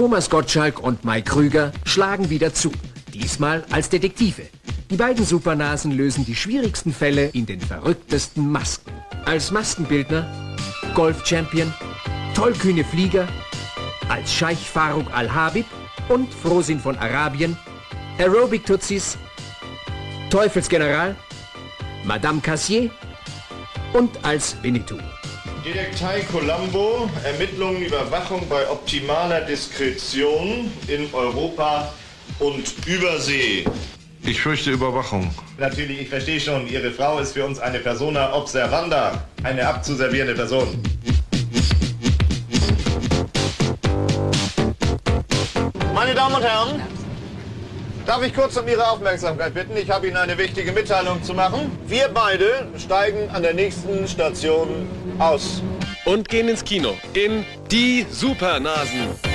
Thomas Gottschalk und Mike Krüger schlagen wieder zu. Diesmal als Detektive. Die beiden Supernasen lösen die schwierigsten Fälle in den verrücktesten Masken. Als Maskenbildner, Golf-Champion, tollkühne Flieger, als Scheich Faruk Al-Habib und Frosin von Arabien, Aerobic-Tutsis, Teufelsgeneral, Madame Cassier und als Winnetou. Detektei Colombo, Ermittlungen, Überwachung bei optimaler Diskretion in Europa und Übersee. Ich fürchte Überwachung. Natürlich, ich verstehe schon, Ihre Frau ist für uns eine Persona observanda, eine abzuservierende Person. Meine Damen und Herren, darf ich kurz um Ihre Aufmerksamkeit bitten? Ich habe Ihnen eine wichtige Mitteilung zu machen. Wir beide steigen an der nächsten Station aus. Und gehen ins Kino. In Die Supernasen.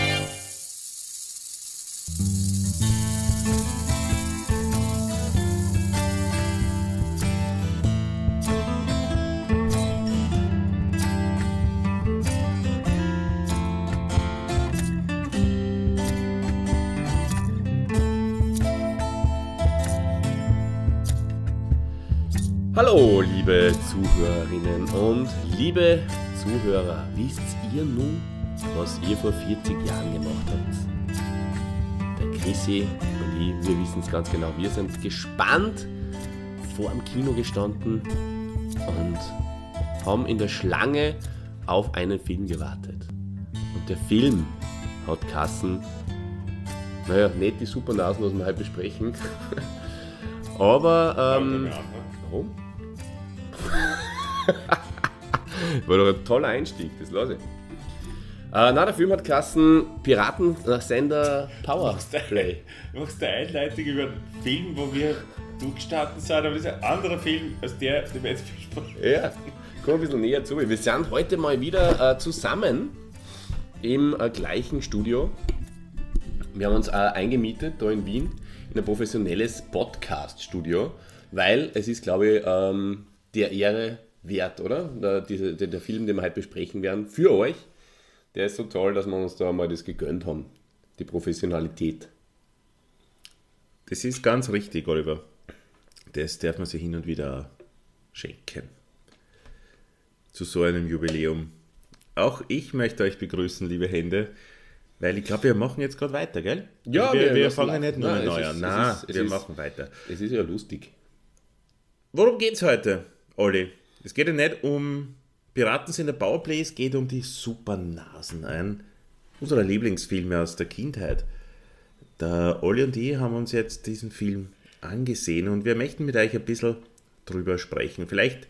Zuhörerinnen und liebe Zuhörer. Wisst ihr nun, was ihr vor 40 Jahren gemacht habt? Der Chrissy und ich, wir wissen es ganz genau. Wir sind gespannt vor dem Kino gestanden und haben in der Schlange auf einen Film gewartet. Und der Film hat Kassen, naja, nicht die Supernasen, was wir heute besprechen, aber ähm, warum? War doch ein toller Einstieg, das lasse ich. Äh, na, der Film hat Kassen Piratensender Powerplay. Du machst eine Einleitung über einen Film, wo wir durchgestartet sind, aber das ist ein anderer Film als der, den wir jetzt besprechen. Ja, komm ein bisschen näher zu. mir. Wir sind heute mal wieder äh, zusammen im äh, gleichen Studio. Wir haben uns äh, eingemietet da in Wien in ein professionelles Podcast-Studio, weil es ist, glaube ich, ähm, der Ehre wert, oder? Der, der, Film, den wir heute besprechen werden, für euch, der ist so toll, dass wir uns da mal das gegönnt haben. Die Professionalität. Das ist ganz richtig, Oliver. Das darf man sich hin und wieder schenken. Zu so einem Jubiläum. Auch ich möchte euch begrüßen, liebe Hände, weil ich glaube, wir machen jetzt gerade weiter, gell? Ja, wir, wir wir lassen fangen nicht nur neu an. Nein, wir ist- machen weiter. Es ist ja lustig. Worum geht's heute, Olli? Es geht ja nicht um Piraten sind der Powerplay, es geht um die Supernasen, ein unserer Lieblingsfilme aus der Kindheit. Der Olli und ich haben uns jetzt diesen Film angesehen und wir möchten mit euch ein bisschen drüber sprechen. Vielleicht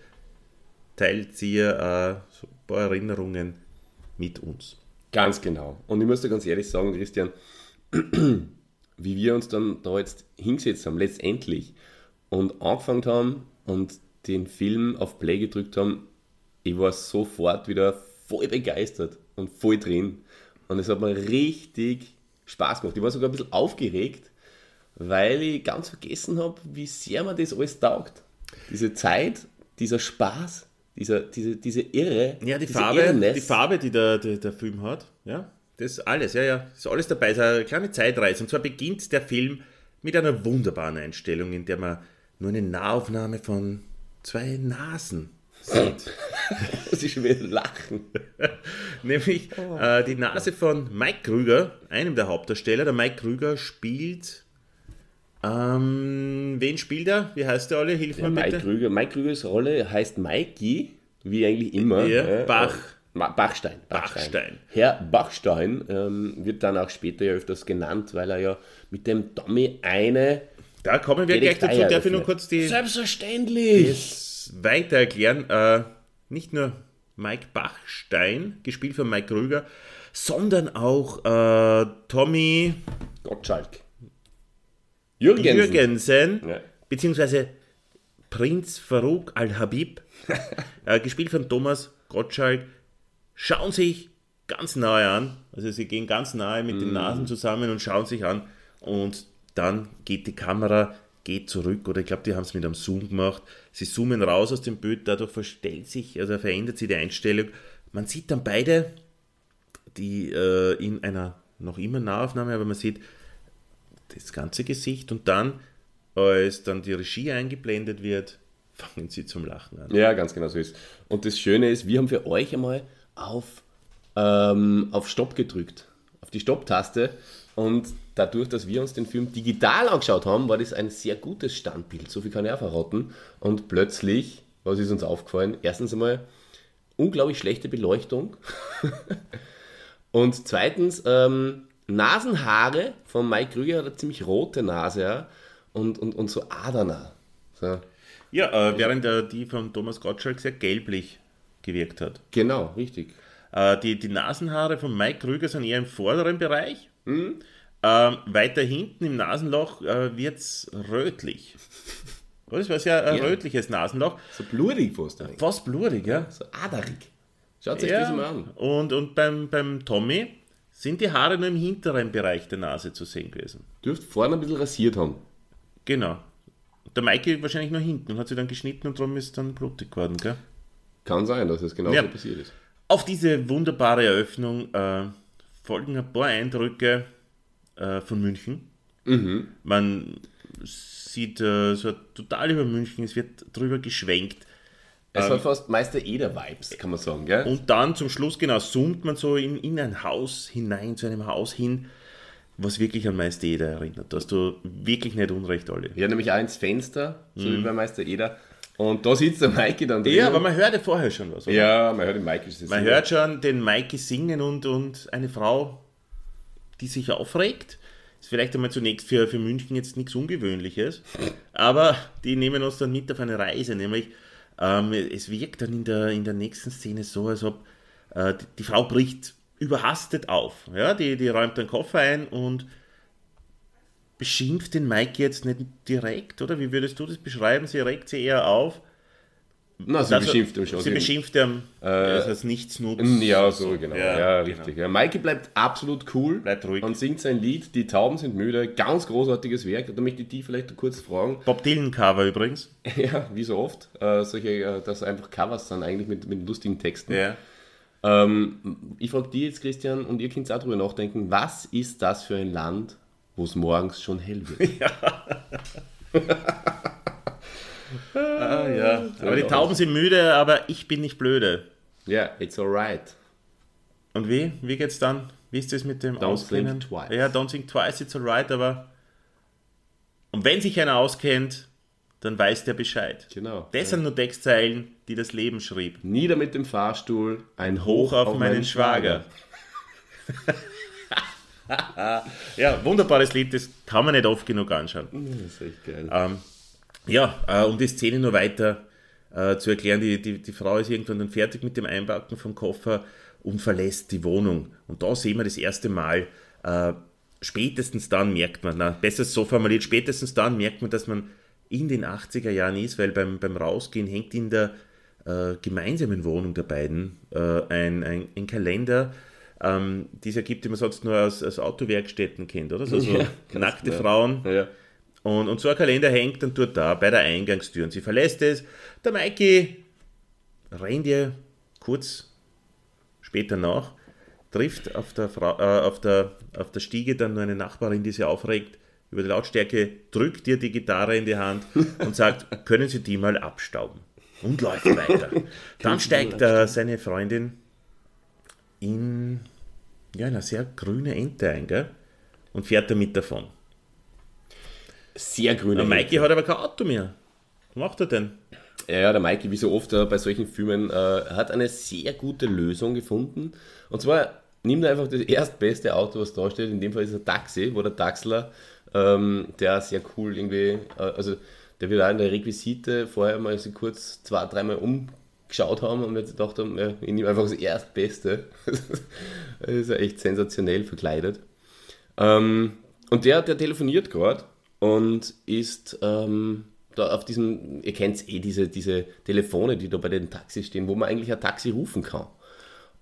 teilt ihr äh, so ein paar Erinnerungen mit uns. Ganz genau. Und ich muss dir ganz ehrlich sagen, Christian, wie wir uns dann da jetzt hingesetzt haben, letztendlich, und angefangen haben und den Film auf Play gedrückt haben, ich war sofort wieder voll begeistert und voll drin. Und es hat mir richtig Spaß gemacht. Ich war sogar ein bisschen aufgeregt, weil ich ganz vergessen habe, wie sehr mir das alles taugt. Diese Zeit, dieser Spaß, dieser, diese, diese Irre. Ja, die Farbe, die Farbe, die der, der, der Film hat, ja, das ist alles, ja, ja, ist alles dabei, ist eine kleine Zeitreise. Und zwar beginnt der Film mit einer wunderbaren Einstellung, in der man nur eine Nahaufnahme von zwei Nasen sieht. Muss ich schon wieder lachen. Nämlich äh, die Nase von Mike Krüger, einem der Hauptdarsteller. Der Mike Krüger spielt. Ähm, wen spielt er? Wie heißt der alle? Hilf Der mir Mike bitte. Krüger. Mike Krügers Rolle heißt Mikey, wie eigentlich immer. Ja, äh, Bach. Ma- Bachstein, Bachstein. Herr Bachstein ähm, wird dann auch später ja öfters genannt, weil er ja mit dem Tommy eine Da kommen wir gleich dazu. Detektei Darf ich nur kurz die, Selbstverständlich! das weiter erklären? Äh, nicht nur Mike Bachstein, gespielt von Mike Krüger, sondern auch äh, Tommy Gottschalk. Jürgensen. Jürgensen, Ja. beziehungsweise Prinz Farouk Al-Habib, äh, gespielt von Thomas Gottschalk, schauen sich ganz nahe an. Also sie gehen ganz nahe mit den Nasen zusammen und schauen sich an. Und dann geht die Kamera, geht zurück, oder ich glaube, die haben es mit einem Zoom gemacht. Sie zoomen raus aus dem Bild, dadurch verstellt sich, also verändert sich die Einstellung. Man sieht dann beide, die äh, in einer noch immer Nahaufnahme, aber man sieht das ganze Gesicht und dann, als dann die Regie eingeblendet wird, fangen sie zum Lachen an. Ja, ganz genau so ist. Und das Schöne ist, wir haben für euch einmal auf, ähm, auf Stopp gedrückt, auf die Stopp-Taste. Und dadurch, dass wir uns den Film digital angeschaut haben, war das ein sehr gutes Standbild. So viel kann ich auch verraten. Und plötzlich, was ist uns aufgefallen? Erstens einmal unglaublich schlechte Beleuchtung. Und zweitens, ähm, Nasenhaare von Mike Krüger hat eine ziemlich rote Nase ja? und, und, und so Aderner. So. Ja, äh, während äh, die von Thomas Gottschalk sehr gelblich gewirkt hat. Genau, richtig. Äh, die, die Nasenhaare von Mike Krüger sind eher im vorderen Bereich. Ähm, weiter hinten im Nasenloch äh, wird es rötlich. Oh, Das war sehr ein Ja. rötliches Nasenloch. So blurig fast eigentlich. Fast blurig, ja. So aderig. Schaut euch das mal ja. an. Und, und beim, beim Tommy sind die Haare nur im hinteren Bereich der Nase zu sehen gewesen. Dürft vorne ein bisschen rasiert haben. Genau. Der Maike wahrscheinlich nur hinten und hat sie dann geschnitten und darum ist dann blutig geworden. Gell? Kann sein, dass es genau Ja. so passiert ist. Auf diese wunderbare Eröffnung äh, folgen ein paar Eindrücke äh, von München. Man sieht äh, so total über München, es wird drüber geschwenkt. Es hat fast Meister Eder-Vibes, kann man sagen, gell? Und dann zum Schluss, genau, zoomt man so in, in ein Haus hinein, zu einem Haus hin, was wirklich an Meister Eder erinnert. Da hast du wirklich nicht unrecht, alle. ja, nämlich auch ins Fenster, so wie bei Meister Eder. Und da sitzt der Maike dann drin. Mhm. Ja, aber man hört ja vorher schon was. Oder? Ja, man hört den Maike. ist Man hört schon den Maike singen und, und eine Frau, die sich aufregt. Ist vielleicht einmal zunächst für, für München jetzt nichts Ungewöhnliches, aber die nehmen uns dann mit auf eine Reise, nämlich ähm, es wirkt dann in der, in der nächsten Szene so, als ob äh, die, die Frau bricht überhastet auf. Ja, die, die räumt den Koffer ein und beschimpft den Maike jetzt nicht direkt, oder? Wie würdest du das beschreiben? Sie regt sie eher auf. Na, sie Also, beschimpft ihn schon. Sie beschimpft ihn äh, als Nichtsnutz. Ja, so genau. Ja, Ja, genau. richtig. Ja, Maike bleibt absolut cool. Bleibt ruhig. Und singt sein Lied Die Tauben sind müde. Ganz großartiges Werk. Da möchte ich die vielleicht kurz fragen. Bob Dylan Cover übrigens. Ja, wie so oft. Äh, solche, äh, dass einfach Covers sind eigentlich mit, mit lustigen Texten. Ja. Ähm, ich frage dich jetzt, Christian, und ihr könnt auch drüber nachdenken, was ist das für ein Land, wo es morgens schon hell wird? Ah, ja. Aber die Tauben sind müde, aber ich bin nicht blöde. Ja, it's alright. Und wie? Wie geht's dann? Wie ist das mit dem Don't Auskennen? think twice. Ja, don't think twice, it's alright, aber. Und wenn sich einer auskennt, dann weiß der Bescheid. Genau. Das sind nur Textzeilen, die das Leben schrieb. Nieder mit dem Fahrstuhl, ein Hoch auf, meinen Schwager. ja, wunderbares Lied, das kann man nicht oft genug anschauen. Das ist echt geil. Ähm, ja, äh, um die Szene nur weiter äh, zu erklären, die, die, die Frau ist irgendwann dann fertig mit dem Einpacken vom Koffer und verlässt die Wohnung. Und da sehen wir das erste Mal, äh, spätestens dann merkt man, na, besser so formuliert, spätestens dann merkt man, dass man in den 80er Jahren ist, weil beim, beim Rausgehen hängt in der äh, gemeinsamen Wohnung der beiden äh, ein, ein, ein Kalender, ähm, dieser gibt, den man sonst nur aus, aus Autowerkstätten kennt, oder? So, so Ja, nackte genau. Frauen. Ja. Und, und so ein Kalender hängt dann dort da bei der Eingangstür und sie verlässt es. Der Maike rennt ihr kurz später nach, trifft auf der, Frau, äh, auf, der, auf der Stiege dann nur eine Nachbarin, die sie aufregt über die Lautstärke, drückt ihr die Gitarre in die Hand und sagt, können Sie die mal abstauben? Und läuft weiter. Dann steigt äh, seine Freundin in ja, eine sehr grüne Ente ein gell? und fährt damit davon. Sehr grüne Der Maike hat aber kein Auto mehr. Was macht er denn? Ja, ja, der Maike, wie so oft äh, bei solchen Filmen, äh, hat eine sehr gute Lösung gefunden. Und zwar nimmt er einfach das erstbeste Auto, was da steht. In dem Fall ist es ein Taxi, wo der Taxler, ähm, der sehr cool irgendwie, äh, also der wird auch in der Requisite vorher mal so kurz zwei, dreimal umgeschaut haben und jetzt gedacht haben, ja, ich nehme einfach das erstbeste. das ist ja echt sensationell verkleidet. Ähm, und der, der telefoniert gerade und ist ähm, da auf diesem, ihr kennt eh diese, diese Telefone, die da bei den Taxis stehen, wo man eigentlich ein Taxi rufen kann.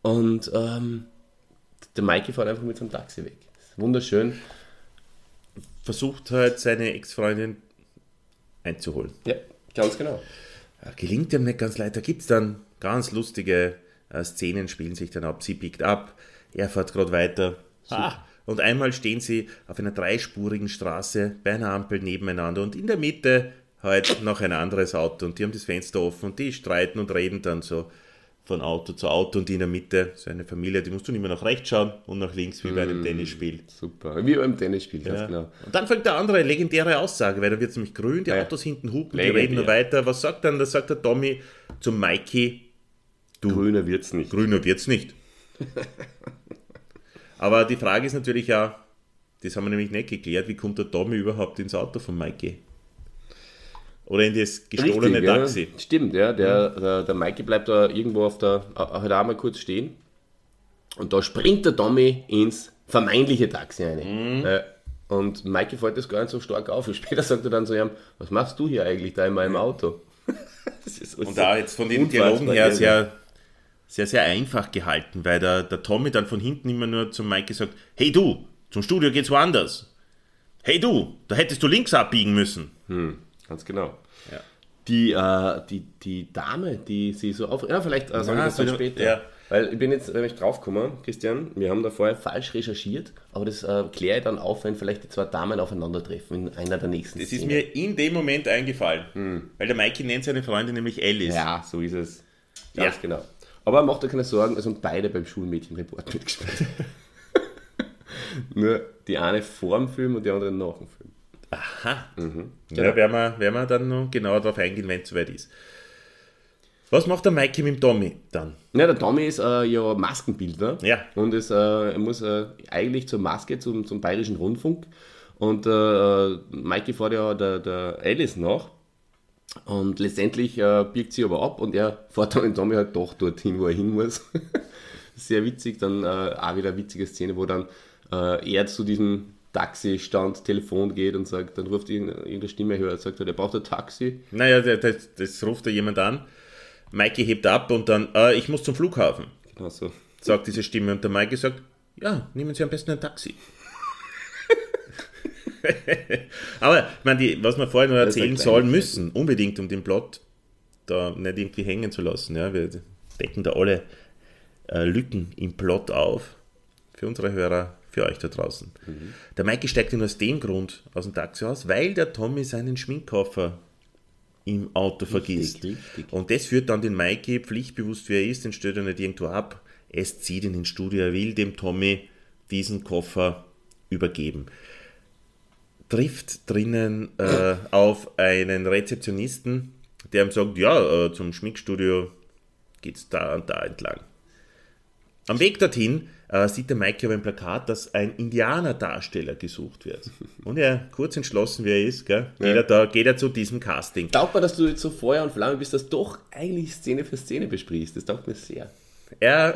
Und ähm, der Maike fährt einfach mit seinem Taxi weg. Wunderschön. Versucht halt seine Ex-Freundin einzuholen. Ja, ganz genau. Ja, gelingt ihm nicht ganz leicht. Da gibt es dann ganz lustige äh, Szenen, spielen sich dann ab. Sie biegt ab, er fährt gerade weiter. Ah, Und einmal stehen sie auf einer dreispurigen Straße bei einer Ampel nebeneinander und in der Mitte halt noch ein anderes Auto und die haben das Fenster offen und die streiten und reden dann so von Auto zu Auto und die in der Mitte, so eine Familie, die musst du nicht mehr nach rechts schauen und nach links wie bei einem Tennisspiel. Super. Wie beim Tennisspiel, ganz Ja. genau. Und dann fängt der andere legendäre Aussage, weil da wird es nämlich grün, die Ja. Autos hinten hupen, die Legendär. reden nur weiter. Was sagt dann? Da sagt der Tommy zum Mikey, Grüner wird's nicht. grüner wird's nicht. Aber die Frage ist natürlich ja, das haben wir nämlich nicht geklärt, wie kommt der Tommy überhaupt ins Auto von Mikey? Oder in das gestohlene Richtig, ja. Taxi? Stimmt, ja. Der, der, der Mikey bleibt da irgendwo auf der, äh, halt auch mal kurz stehen. Und da springt der Tommy ins vermeintliche Taxi rein. Mhm. Ja. Und Mikey fällt das gar nicht so stark auf. Und später sagt er dann zu ihm, was machst du hier eigentlich da in meinem Auto? das ist Und da jetzt von den Dialogen her sehr, sehr, sehr einfach gehalten, weil der, der Tommy dann von hinten immer nur zum Mikey sagt, hey du, zum Studio geht's woanders. Hey du, da hättest du links abbiegen müssen. Ganz genau. Ja. Die, äh, die, die Dame, die sie so auf. Ja, vielleicht äh, sagen wir das dann später. ja. Weil ich bin jetzt nämlich draufgekommen, Christian, wir haben da vorher falsch recherchiert, aber das äh, kläre ich dann auf, wenn vielleicht die zwei Damen aufeinandertreffen in einer der nächsten Das ist Szenen. mir in dem Moment eingefallen, weil der Mikey nennt seine Freundin nämlich Alice. Ja, so ist es. Ganz Ja. genau. Aber macht euch keine Sorgen, es haben beide beim Schulmädchenreport mitgespielt. Nur die eine vor dem Film und die andere nach dem Film. Aha. Ja, werden wir, werden wir dann noch genauer darauf eingehen, wenn es soweit ist. Was macht der Mikey mit dem Tommy dann? Ja, der Tommy ist äh, ja Maskenbildner. Ja. Und ist, äh, er muss äh, eigentlich zur Maske, zum, zum Bayerischen Rundfunk. Und äh, Mikey fährt ja der, der Alice nach. Und letztendlich äh, biegt sie aber ab und er fährt dann den Tommy halt doch dorthin, wo er hin muss. Sehr witzig. Dann äh, auch wieder eine witzige Szene, wo dann äh, er zu diesem Taxistand Telefon geht und sagt, dann ruft ihn irgendeine Stimme hört, sagt er, der braucht ein Taxi. Naja, das, das, das ruft da jemand an. Mikey hebt ab und dann, äh, ich muss zum Flughafen, Genau so. sagt diese Stimme. Und der Mikey sagt, ja, nehmen Sie am besten ein Taxi. Aber, ich meine, die, was wir vorher noch erzählen sollen müssen, unbedingt, um den Plot da nicht irgendwie hängen zu lassen. Ja, wir decken da alle äh, Lücken im Plot auf. Für unsere Hörer, für euch da draußen. Mhm. Der Mikey steigt nur aus dem Grund aus dem Taxi aus, weil der Tommy seinen Schminkkoffer im Auto vergisst. richtig. Und das führt dann den Mikey, pflichtbewusst wie er ist, den stellt er nicht irgendwo ab. Es zieht ihn ins Studio, er will dem Tommy diesen Koffer übergeben. Trifft drinnen äh, auf einen Rezeptionisten, der ihm sagt, ja, äh, zum Schminkstudio geht's da und da entlang. Am Weg dorthin äh, sieht der Mike aber ein Plakat, dass ein Indianerdarsteller gesucht wird. Und er, kurz entschlossen wie er ist, gell, geht, er da, geht er zu diesem Casting. Taugt mir, dass du jetzt so Feuer und Flamme bist, dass du doch eigentlich Szene für Szene besprichst. Das taugt mir sehr. Er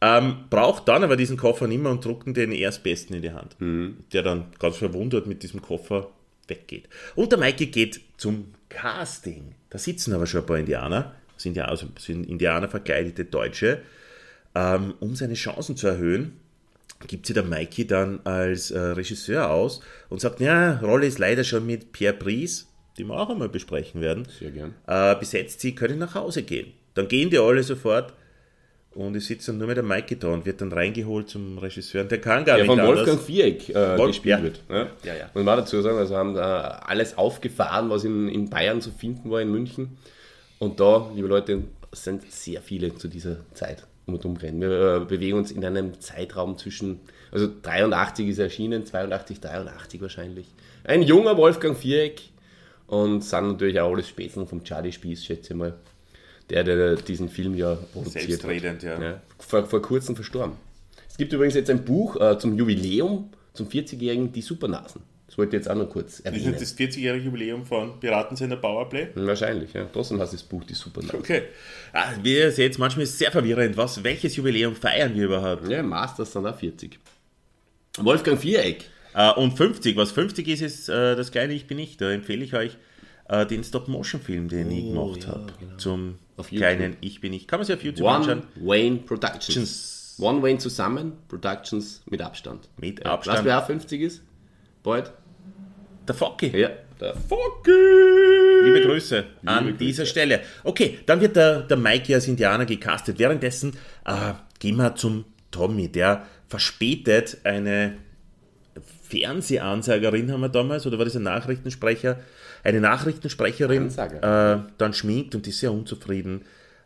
ähm, braucht dann aber diesen Koffer nicht mehr und druckt ihn den Erstbesten in die Hand, der dann ganz verwundert mit diesem Koffer weggeht. Und der Mikey geht zum Casting. Da sitzen aber schon ein paar Indianer, sind ja also sind Indianer verkleidete Deutsche. Ähm, um seine Chancen zu erhöhen, gibt sie der Mikey dann als äh, Regisseur aus und sagt, ja, Rolle ist leider schon mit Pierre Brice, die wir auch einmal besprechen werden, Sehr gern. äh, besetzt, sie können nach Hause gehen. Dann gehen die alle sofort und es sitzt dann nur mehr der Mikey da und wird dann reingeholt zum Regisseur. Und der kann gar Der nicht von anders. Wolfgang Viereck äh, Wolf- gespielt ja. wird. Ja? Ja, ja. Muss man dazu sagen, also haben da alles aufgefahren, was in, in Bayern zu finden war, in München. Und da, liebe Leute, sind sehr viele zu dieser Zeit um und umrennen. Wir äh, bewegen uns in einem Zeitraum zwischen, also 83 ist er erschienen, 82, 83 wahrscheinlich. Ein junger Wolfgang Viereck und sind natürlich auch alles Spätzen vom Charlie Spieß, schätze ich mal, der, der diesen Film ja produziert hat. Selbstredend, ja. Ja, vor, vor kurzem verstorben. Es gibt übrigens jetzt ein Buch äh, zum Jubiläum, zum 40-jährigen Die Supernasen. Das wollte ich jetzt auch noch kurz Ist erwähnen. das das 40-jährige Jubiläum von Piratensender Powerplay? Wahrscheinlich, ja. Trotzdem heißt das Buch Die Supernasen. Okay. Ah, wie ihr seht, manchmal ist es sehr verwirrend. Was, welches Jubiläum feiern wir überhaupt? Ja, Masters sind auch 40. Wolfgang Viereck. Äh, und 50. Was 50 ist, ist äh, das kleine Ich bin ich. Da empfehle ich euch äh, den Stop-Motion-Film, den ich gemacht ja, habe. genau. Zum Auf YouTube. kleinen Ich bin ich. Kann man sich auf YouTube One anschauen. Wayne Productions. One Wayne zusammen, Productions mit Abstand. Mit Ja, Abstand. Weißt du, wer auch 50 ist? Bald? Der Focki. Ja, der Liebe Grüße an Grüße. dieser Stelle. Okay, dann wird der, der Mikey als Indianer gecastet. Währenddessen äh, gehen wir zum Tommy. Der verspätet eine Fernsehansagerin haben wir damals, oder war das ein Nachrichtensprecher? Eine Nachrichtensprecherin äh, dann schminkt und die ist sehr unzufrieden,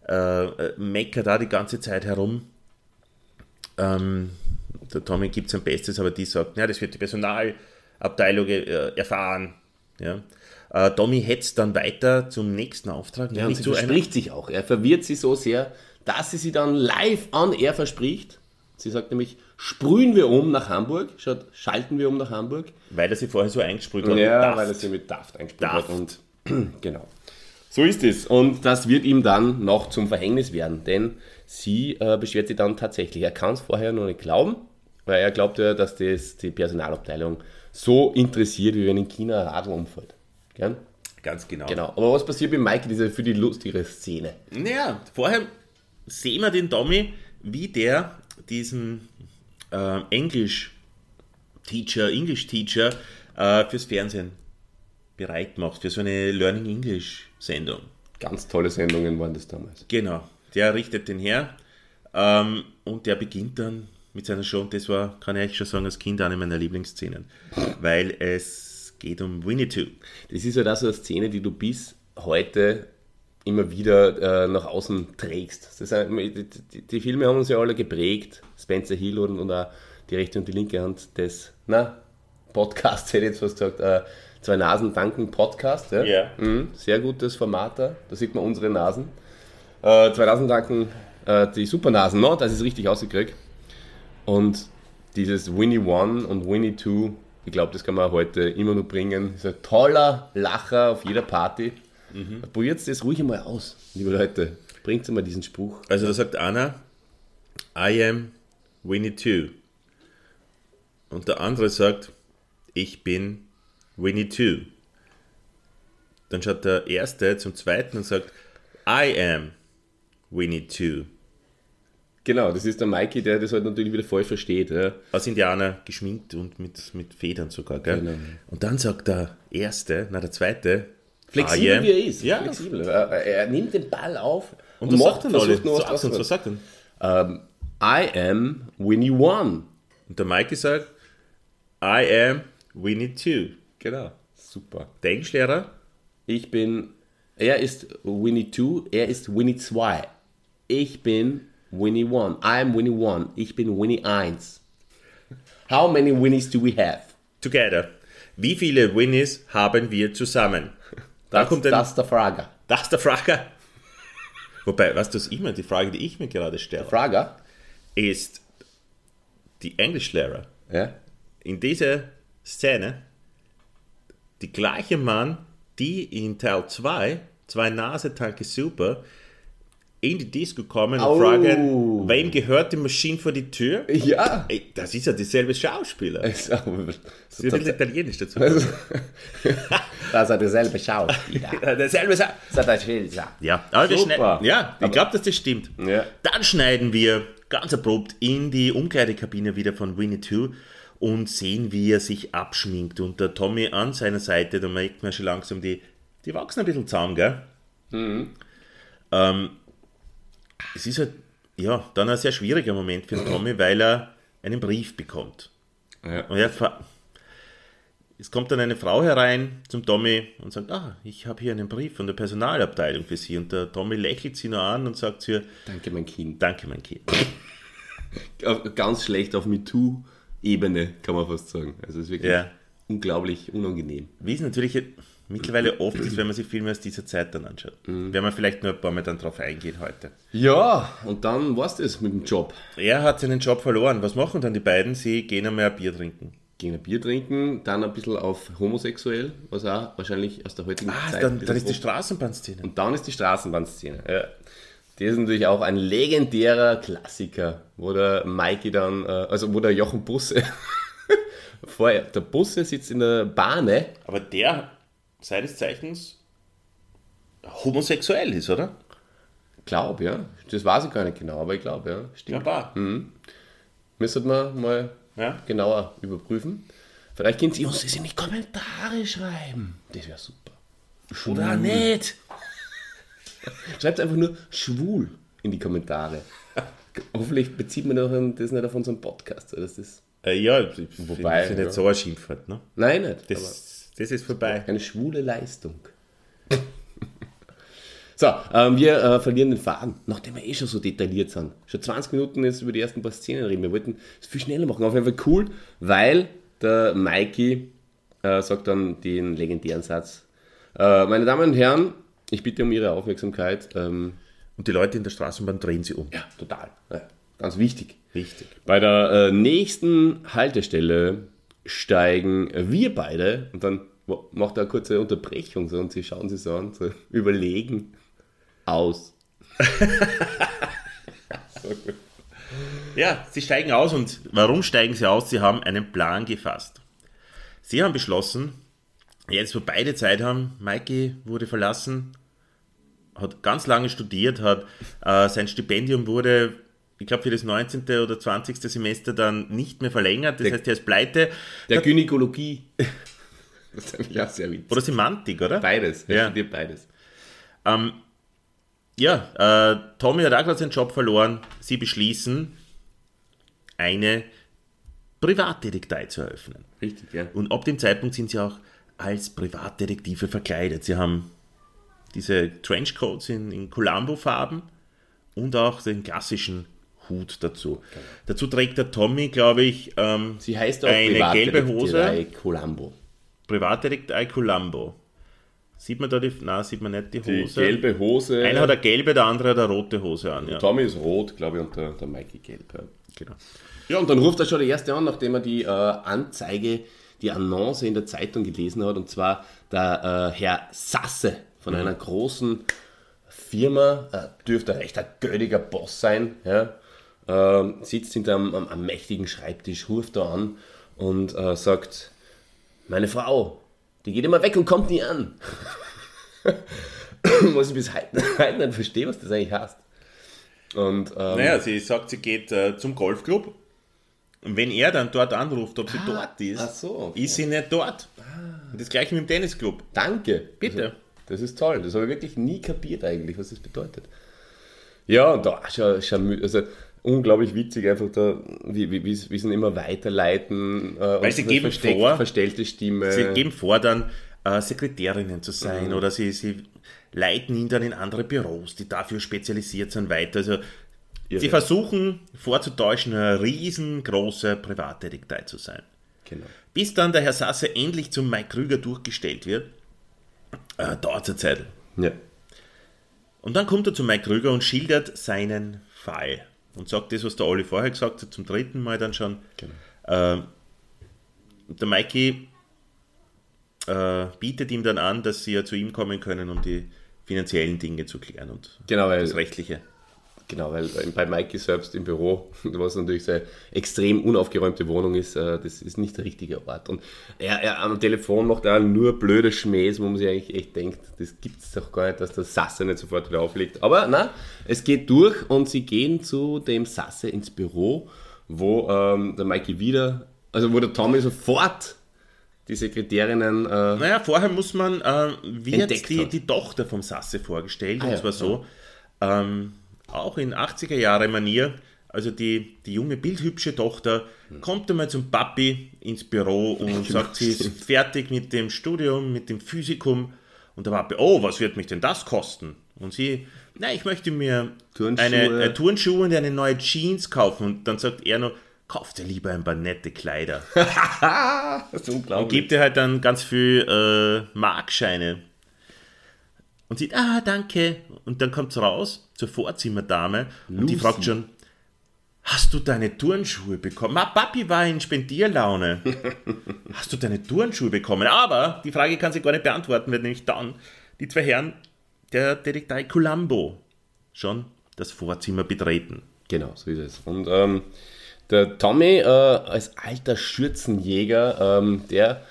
äh, äh, meckert da die ganze Zeit herum. Ähm, der Tommy gibt sein Bestes, aber die sagt, ja, das wird die Personalabteilung äh, erfahren. Ja. Äh, Tommy hetzt dann weiter zum nächsten Auftrag, Ja, und sie verspricht sich auch. Er verwirrt sie so sehr, dass sie sie dann live an er verspricht. Sie sagt nämlich, sprühen wir um nach Hamburg, schaut, schalten wir um nach Hamburg. weil er sie vorher so eingesprüht hat. Ja, Daft. weil er sie mit Daft eingespielt Daft. hat. Und genau. So ist es. Und das wird ihm dann noch zum Verhängnis werden, denn sie äh, beschwert sich dann tatsächlich. Er kann es vorher noch nicht glauben, weil er glaubt ja, dass das die Personalabteilung so interessiert, wie wenn in China ein Radl umfällt. Gell? Ganz genau. Genau. Aber was passiert mit Mike, diese für die lustigere Szene? Naja, vorher sehen wir den Tommy, wie der diesen äh, Englisch-Teacher, English-Teacher äh, fürs Fernsehen bereit macht, für so eine Learning English-Sendung. Ganz tolle Sendungen waren das damals. Genau, der richtet den her ähm, und der beginnt dann mit seiner Show. Und das war, kann ich euch schon sagen, als Kind eine meiner Lieblingsszenen, weil es geht um Winnie Two. Das ist ja das so eine Szene, die du bis heute immer wieder äh, nach außen trägst. Das ein, die, die, die Filme haben uns ja alle geprägt. Spencer Hill und, und auch die rechte und die linke Hand des na, Podcasts, hätte ich jetzt fast gesagt, äh, Zwei Nasen danken Podcast. Ja? Ja. Mhm, sehr gutes Format da. Da sieht man unsere Nasen. Äh, zwei Nasen danken äh, die Supernasen, no? das ist richtig ausgekriegt. Und dieses Winnie One und Winnie Two, ich glaube, das kann man heute immer noch bringen. Ist ein toller Lacher auf jeder Party. Mhm. Probiert das ruhig einmal aus, liebe Leute. Bringt mal diesen Spruch. Also da sagt einer, I am Winnie Two. Und der andere sagt, ich bin Winnie Two. Dann schaut der Erste zum Zweiten und sagt, I am Winnie Two. Genau, das ist der Mikey, der das halt natürlich wieder voll versteht. Ja. Als Indianer geschminkt und mit, mit Federn sogar. Gell? Genau. Und dann sagt der Erste, na der Zweite, Flexibel I am- wie er ist. Ja, Flexibel. Er, nimmt den Ball auf und, was sagt dann alle? versucht noch was draus was zu sagt denn? machen. I am Winnie One. Und der Mikey sagt, I am Winnie Two. Genau. Super. Der Englischlehrer, Ich bin, er ist Winnie 2, er ist Winnie 2. Ich bin Winnie 1. I am Winnie 1. Ich bin Winnie 1. How many Winnies do we have? together. Wie viele Winnies haben wir zusammen? Da Das, kommt ein, das ist der Frager. das ist der Frage. Wobei, weißt du, was immer die Frage, die ich mir gerade stelle, Frager? ist die Englischlehrer Ja. in dieser Szene die gleiche Mann, die in Teil 2, zwei Nase Tanke Super, in die Disco kommen und fragen, wem gehört die Maschine vor die Tür? Ja. Ey, das ist ja dieselbe Schauspieler. Das So, ist ein bisschen italienisch dazu. Das ist derselbe Schauspieler. Derselbe Schauspieler. Ja, aber wir Super. schneiden, ja, ich glaube, dass das stimmt. Ja. Dann schneiden wir ganz erprobt in die Umkleidekabine wieder von Winnie 2 und sehen, wie er sich abschminkt. Und der Tommy an seiner Seite, da merkt man schon langsam, die, die wachsen ein bisschen zusammen, gell? Ähm, es ist halt, ja, dann ein sehr schwieriger Moment für Tommy, weil er einen Brief bekommt. Ja. Und er es kommt dann eine Frau herein zum Tommy und sagt, ah, ich habe hier einen Brief von der Personalabteilung für Sie. Und der Tommy lächelt sie nur an und sagt zu ihr, Danke, mein Kind. danke, mein Kind. Ganz schlecht auf MeToo-Ebene, kann man fast sagen. Also es ist wirklich Ja. unglaublich unangenehm. Wie es natürlich mittlerweile oft ist, wenn man sich Filme aus dieser Zeit dann anschaut. Werden wir vielleicht nur ein paar Mal dann drauf eingehen heute. Ja, und dann war's das mit dem Job. Er hat seinen Job verloren. Was machen dann die beiden? Sie gehen einmal ein Bier trinken. Gehen ein Bier trinken, dann ein bisschen auf homosexuell, was auch wahrscheinlich aus der heutigen Ah, Zeit. dann, dann ist die Straßenbahnszene. Und dann ist die Straßenbahnszene. Ja. Das ist natürlich auch ein legendärer Klassiker, wo der Mikey dann, äh, also wo der Jochen Busse, vor, der Busse sitzt in der Bahne. Aber der seines Zeichens homosexuell ist, oder? Glaub, ja. Das weiß ich gar nicht genau, aber ich glaube, ja. Stimmt. Ja, Müssen wir mal Ja. genauer überprüfen. Vielleicht können Sie uns das in die Kommentare schreiben. Das wäre super. Oder nicht? Schreibt einfach nur schwul in die Kommentare. Hoffentlich bezieht man doch das nicht auf unseren Podcast. Oder? Das ist, Äh, ja, ich Wobei, das ist nicht ja. so ein Schimpfwort. Ne? nein, nicht. Das, das ist vorbei. eine schwule Leistung. so, ähm, wir äh, verlieren den Faden, nachdem wir eh schon so detailliert sind. Schon 20 Minuten jetzt über die ersten paar Szenen reden. Wir wollten es viel schneller machen. Auf jeden Fall cool, weil der Mikey äh, sagt dann den legendären Satz. Äh, meine Damen und Herren, ich bitte um Ihre Aufmerksamkeit. Ähm, Und die Leute in der Straßenbahn drehen sie um. ja, total. Ja, ganz wichtig. Wichtig. Bei der äh, nächsten Haltestelle steigen wir beide und dann macht er eine kurze Unterbrechung so, und sie schauen sich so an, so überlegen aus. Ja, sie steigen aus und warum steigen sie aus? Sie haben einen Plan gefasst. Sie haben beschlossen, jetzt wo beide Zeit haben, Mikey wurde verlassen, hat ganz lange studiert, hat äh, sein Stipendium wurde, ich glaube für das 19. oder 20. Semester dann nicht mehr verlängert, das Der- heißt, er ist pleite. Der Gynäkologie. Das ist eigentlich auch sehr witzig. Oder Semantik, oder? Beides. Er Ja. studiert beides. Ähm, ja, äh, Tommy hat auch gerade seinen Job verloren. Sie beschließen, eine Privatdetektei zu eröffnen. Richtig, ja. Und ab dem Zeitpunkt sind sie auch als Privatdetektive verkleidet. Sie haben diese Trenchcoats in, in Columbo-Farben und auch den klassischen Hut dazu. Dazu trägt der Tommy, glaube ich, ähm, Sie heißt auch eine gelbe Hose. Columbo. Privatdetektei Columbo. Sieht man da die, nein, sieht man nicht die Die Hose. gelbe Hose. Einer hat eine gelbe, der andere hat eine rote Hose an. Ja. Tommy ist rot, glaube ich, und der, der Mikey gelb. Ja. Genau. Ja, und dann ruft er schon der Erste an, nachdem er die äh, Anzeige, die Annonce in der Zeitung gelesen hat, und zwar der äh, Herr Sasse von einer großen Firma, äh, dürfte recht ein göttiger Boss sein, ja, ähm, sitzt hinter einem, einem, einem mächtigen Schreibtisch, ruft da an und äh, sagt, meine Frau, die geht immer weg und kommt nie an. was ich bis heute, heute nicht verstehe, was das eigentlich heißt. Und, ähm, Naja, sie sagt, sie geht äh, zum Golfclub. Und wenn er dann dort anruft, ob sie dort ist, so, okay. Ah. ist sie nicht dort. Und das gleiche mit dem Tennisclub. Danke. Bitte. Also, das ist toll. Das habe ich wirklich nie kapiert eigentlich, was das bedeutet. Ja, und da schon, schon also unglaublich witzig einfach da, wie, wie, wie, wie sie ihn immer weiterleiten. Äh, Weil sie geben vor- verstellte Stimme. Sie geben vor, dann äh, Sekretärinnen zu sein Mhm. oder sie, sie leiten ihn dann in andere Büros, die dafür spezialisiert sind, weiter. Also sie versuchen vorzutäuschen, eine riesengroße Privatdetektei zu sein. genau. Bis dann der Herr Sasse endlich zum Mike Krüger durchgestellt wird, äh, dauert es eine Zeit. Ja. Und dann kommt er zu Mike Krüger und schildert seinen Fall. Und sagt das, was der Olli vorher gesagt hat, zum dritten Mal dann schon. Ähm, der Mikey äh, bietet ihm dann an, dass sie ja zu ihm kommen können, um die finanziellen Dinge zu klären und Genau, das Rechtliche. Genau, weil bei Mikey selbst im Büro, was natürlich seine extrem unaufgeräumte Wohnung ist, äh, das ist nicht der richtige Ort. Und er, er am Telefon macht er nur blöde Schmähs, wo man sich eigentlich echt denkt, das gibt es doch gar nicht, dass der Sasse nicht sofort wieder auflegt. Aber na, es geht durch und sie gehen zu dem Sasse ins Büro, wo ähm, der Mikey wieder, also wo der Tommy sofort die Sekretärinnen äh, Naja, vorher muss man, äh, wird die, die Tochter vom Sasse vorgestellt, Ah, und ja, zwar so, ähm, auch in 80er Jahre Manier, also die, die junge, bildhübsche Tochter kommt einmal zum Papi ins Büro und sagt, sie ist fertig mit dem Studium, mit dem Physikum. Und der Papi, oh, was wird mich denn das kosten? Und sie, na, ich möchte mir Turnschuhe. eine äh, Turnschuhe und eine neue Jeans kaufen. Und dann sagt er nur, kauf dir lieber ein paar nette Kleider. das ist unglaublich. gibt ihr halt dann ganz viel äh, Markscheine. Und sie, ah, danke. Und dann kommt raus zur Vorzimmerdame und die Lucy. fragt schon, hast du deine Turnschuhe bekommen? Ma, Papi war in Spendierlaune. hast du deine Turnschuhe bekommen? Aber die Frage kann sie gar nicht beantworten, weil nämlich dann die zwei Herren der Detektei Columbo schon das Vorzimmer betreten. Genau, so ist es. Und ähm, der Tommy äh, als alter Schürzenjäger, ähm, der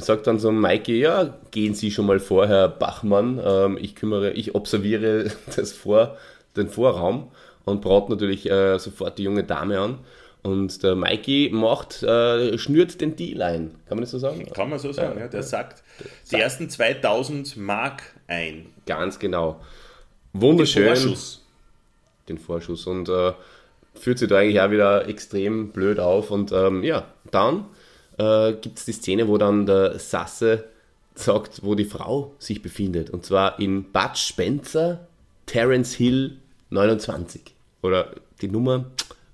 sagt dann so Mikey, ja, gehen Sie schon mal vor, Herr Bachmann, ähm, ich kümmere, ich observiere das vor, den Vorraum und braut natürlich äh, sofort die junge Dame an. Und der Mikey macht, äh, schnürt den Deal ein. Kann man das so sagen? Kann man so sagen, ja. Der sagt die ersten 2000 Mark ein. Ganz genau. Wunderschön. Vorschuss. den Vorschuss. Und äh, führt sich da eigentlich auch wieder extrem blöd auf. Und ähm, ja, dann äh, gibt es die Szene, wo dann der Sasse sagt, wo die Frau sich befindet. Und zwar in Bud Spencer, Terence Hill 29. Oder die Nummer,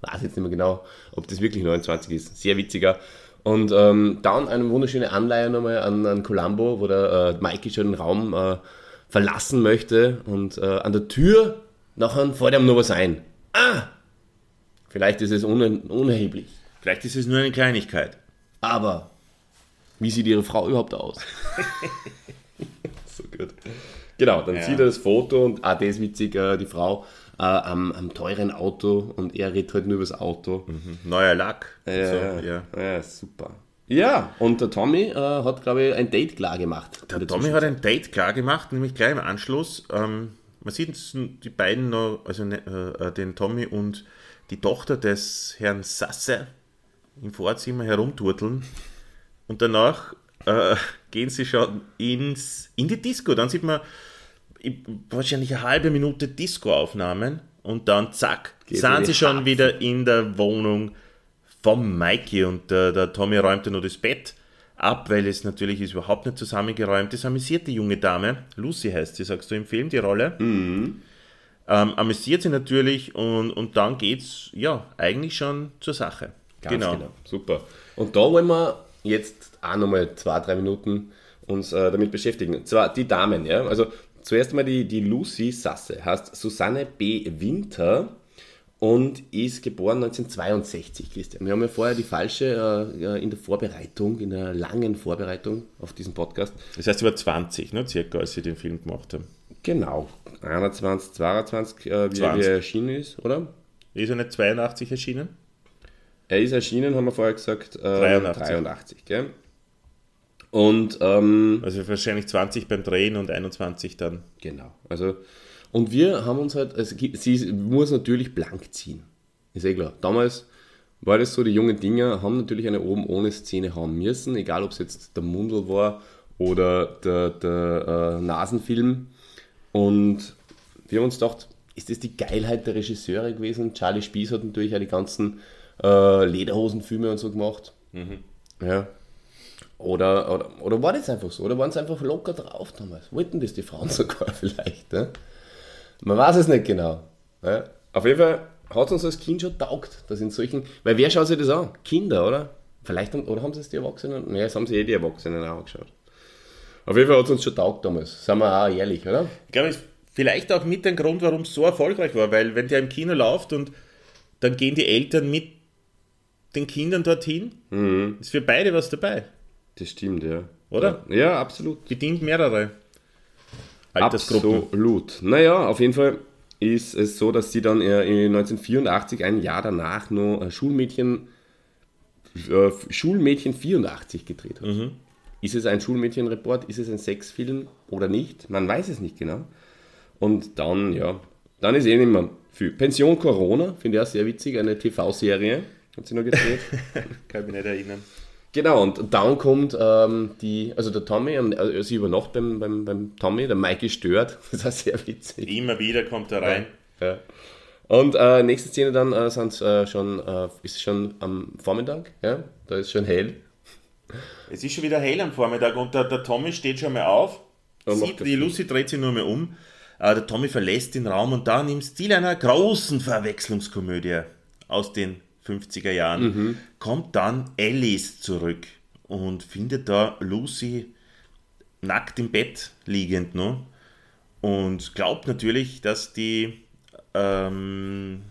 weiß jetzt nicht mehr genau, ob das wirklich 29 ist. Sehr witziger. Und ähm, dann eine wunderschöne Anleihe nochmal an, an Columbo, wo der äh, Mikey schon den Raum äh, verlassen möchte und äh, an der Tür nachher fällt ihm noch was ein. Ah! Vielleicht ist es un unerheblich. Vielleicht ist es nur eine Kleinigkeit. Aber wie sieht ihre Frau überhaupt aus? so gut. Genau, dann Ja. sieht er das Foto und ah, das ist witzig, äh, die Frau äh, am, am teuren Auto und er redet halt nur über das Auto. Neuer Lack. Ja, so, ja. ja. super. Ja, und der Tommy äh, hat, glaube ich, ein Date klar gemacht. Der Tommy hat ein Date klar gemacht, nämlich gleich im Anschluss. Ähm, man sieht die beiden noch, also ne, äh, den Tommy und die Tochter des Herrn Sasse im Vorzimmer herumturteln. Und danach äh, gehen sie schon ins, in die Disco. Dann sieht man wahrscheinlich eine halbe Minute Disco-Aufnahmen und dann zack, Geht sind sie schon Hafen. wieder in der Wohnung vom Mikey und äh, der Tommy räumte nur das Bett ab, weil es natürlich ist überhaupt nicht zusammengeräumt. Das amüsiert die junge Dame, Lucy heißt sie, sagst du im Film, die Rolle. Mhm. Ähm, amüsiert sie natürlich und, und dann geht's ja eigentlich schon zur Sache. Ganz genau. Super. Und da wollen wir jetzt auch nochmal zwei, drei Minuten uns äh, damit beschäftigen. Und zwar die Damen, ja. Also zuerst mal die, die Lucy Sasse, heißt Susanne B. Winter und ist geboren 1962, Christian. Wir haben ja vorher die falsche äh, in der Vorbereitung, in der langen Vorbereitung auf diesen Podcast. Das heißt, sie war 20, ne, circa, als sie den Film gemacht haben. Genau. 21, 22, äh, wie, 20. wie er erschienen ist, oder? Ist er nicht 82 erschienen? Er ist erschienen, haben wir vorher gesagt, äh, 83. 83 gell? Und ähm, Also wahrscheinlich 20 beim Drehen und 21 dann. Genau. Also, und wir haben uns halt, also sie muss natürlich blank ziehen. Ist eh klar. Damals war das so, die jungen Dinger haben natürlich eine oben ohne Szene haben müssen, egal ob es jetzt der Mundel war oder der, der äh, Nasenfilm. Und wir haben uns gedacht, ist das die Geilheit der Regisseure gewesen? Charlie Spieß hat natürlich auch die ganzen äh, Lederhosenfilme und so gemacht. Ja. Oder, oder, oder war das einfach so? Oder waren sie einfach locker drauf damals? Wollten das die Frauen sogar vielleicht? Ne? Man weiß es nicht genau. Ne? Auf jeden Fall hat es uns als Kind schon taugt, dass in solchen. Weil wer schaut sich das an? Kinder, oder? Vielleicht haben, oder haben sie es die Erwachsenen? Ne, es haben sie eh die Erwachsenen auch angeschaut. Auf jeden Fall hat es uns schon taugt damals. Sagen wir auch ehrlich, oder? Ich glaube, es ist vielleicht auch mit ein Grund, warum es so erfolgreich war, weil wenn der im Kino läuft und dann gehen die Eltern mit den Kindern dorthin, ist für beide was dabei. Das stimmt, ja. Oder? Ja, absolut. Bedient mehrere Altersgruppen. Absolut. Naja, auf jeden Fall ist es so, dass sie dann äh, in 1984, ein Jahr danach, noch äh, Schulmädchen, äh, Schulmädchen 84 gedreht hat. Ist es ein Schulmädchenreport? Ist es ein Sexfilm oder nicht? Man weiß es nicht genau. Und dann, ja, dann ist eh nicht mehr viel. Pension Corona, finde ich auch sehr witzig, eine TV-Serie. Hat sie noch gedreht. Kann ich mich nicht erinnern. Genau, und dann kommt ähm, die, also der Tommy, also sie übernachtet beim, beim, beim Tommy, der Mikey stört, das ist sehr witzig. Immer wieder kommt er rein. Ja. Und äh, nächste Szene dann äh, sind äh, schon, äh, ist schon am Vormittag, ja, da ist schon hell. Es ist schon wieder hell am Vormittag und der, der Tommy steht schon mal auf. Sieht, die Lucy dreht sich nur mehr um. Äh, der Tommy verlässt den Raum und dann im Stil einer großen Verwechslungskomödie aus den 50er Jahren Mhm. kommt dann Alice zurück und findet da Lucy nackt im Bett liegend noch und glaubt natürlich, dass die ähm,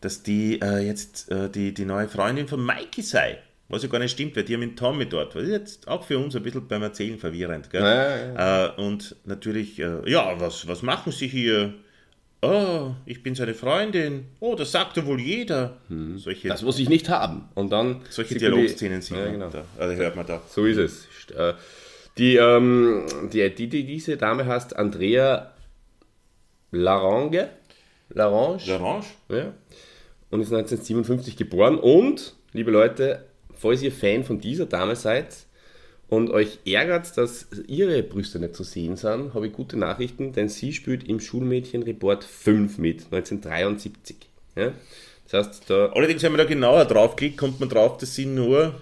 dass die äh, jetzt äh, die, die neue Freundin von Mikey sei. Was ja gar nicht stimmt, weil die haben den Tommy dort. Was ist jetzt auch für uns ein bisschen beim Erzählen verwirrend. Gell? Ja, Äh, und natürlich, äh, ja, was, was machen sie hier? Oh, ich bin seine Freundin. Oh, das sagt ja wohl jeder. Solche, Hm. Das muss ich nicht haben. Und dann solche Dialogszenen sieht Ja, man genau. da. Also hört man da. So ist es. Äh, Die, ähm, die, die, die, diese Dame heißt Andrea Larange. Larange. L'Orange? Ja. Und ist 1957 geboren. Und, liebe Leute, falls ihr Fan von dieser Dame seid und euch ärgert, dass ihre Brüste nicht zu sehen sind, habe ich gute Nachrichten, denn sie spielt im Schulmädchenreport 5 mit, 1973. Ja? Das heißt, da Allerdings, wenn man da genauer draufklickt, kommt man drauf, dass sie nur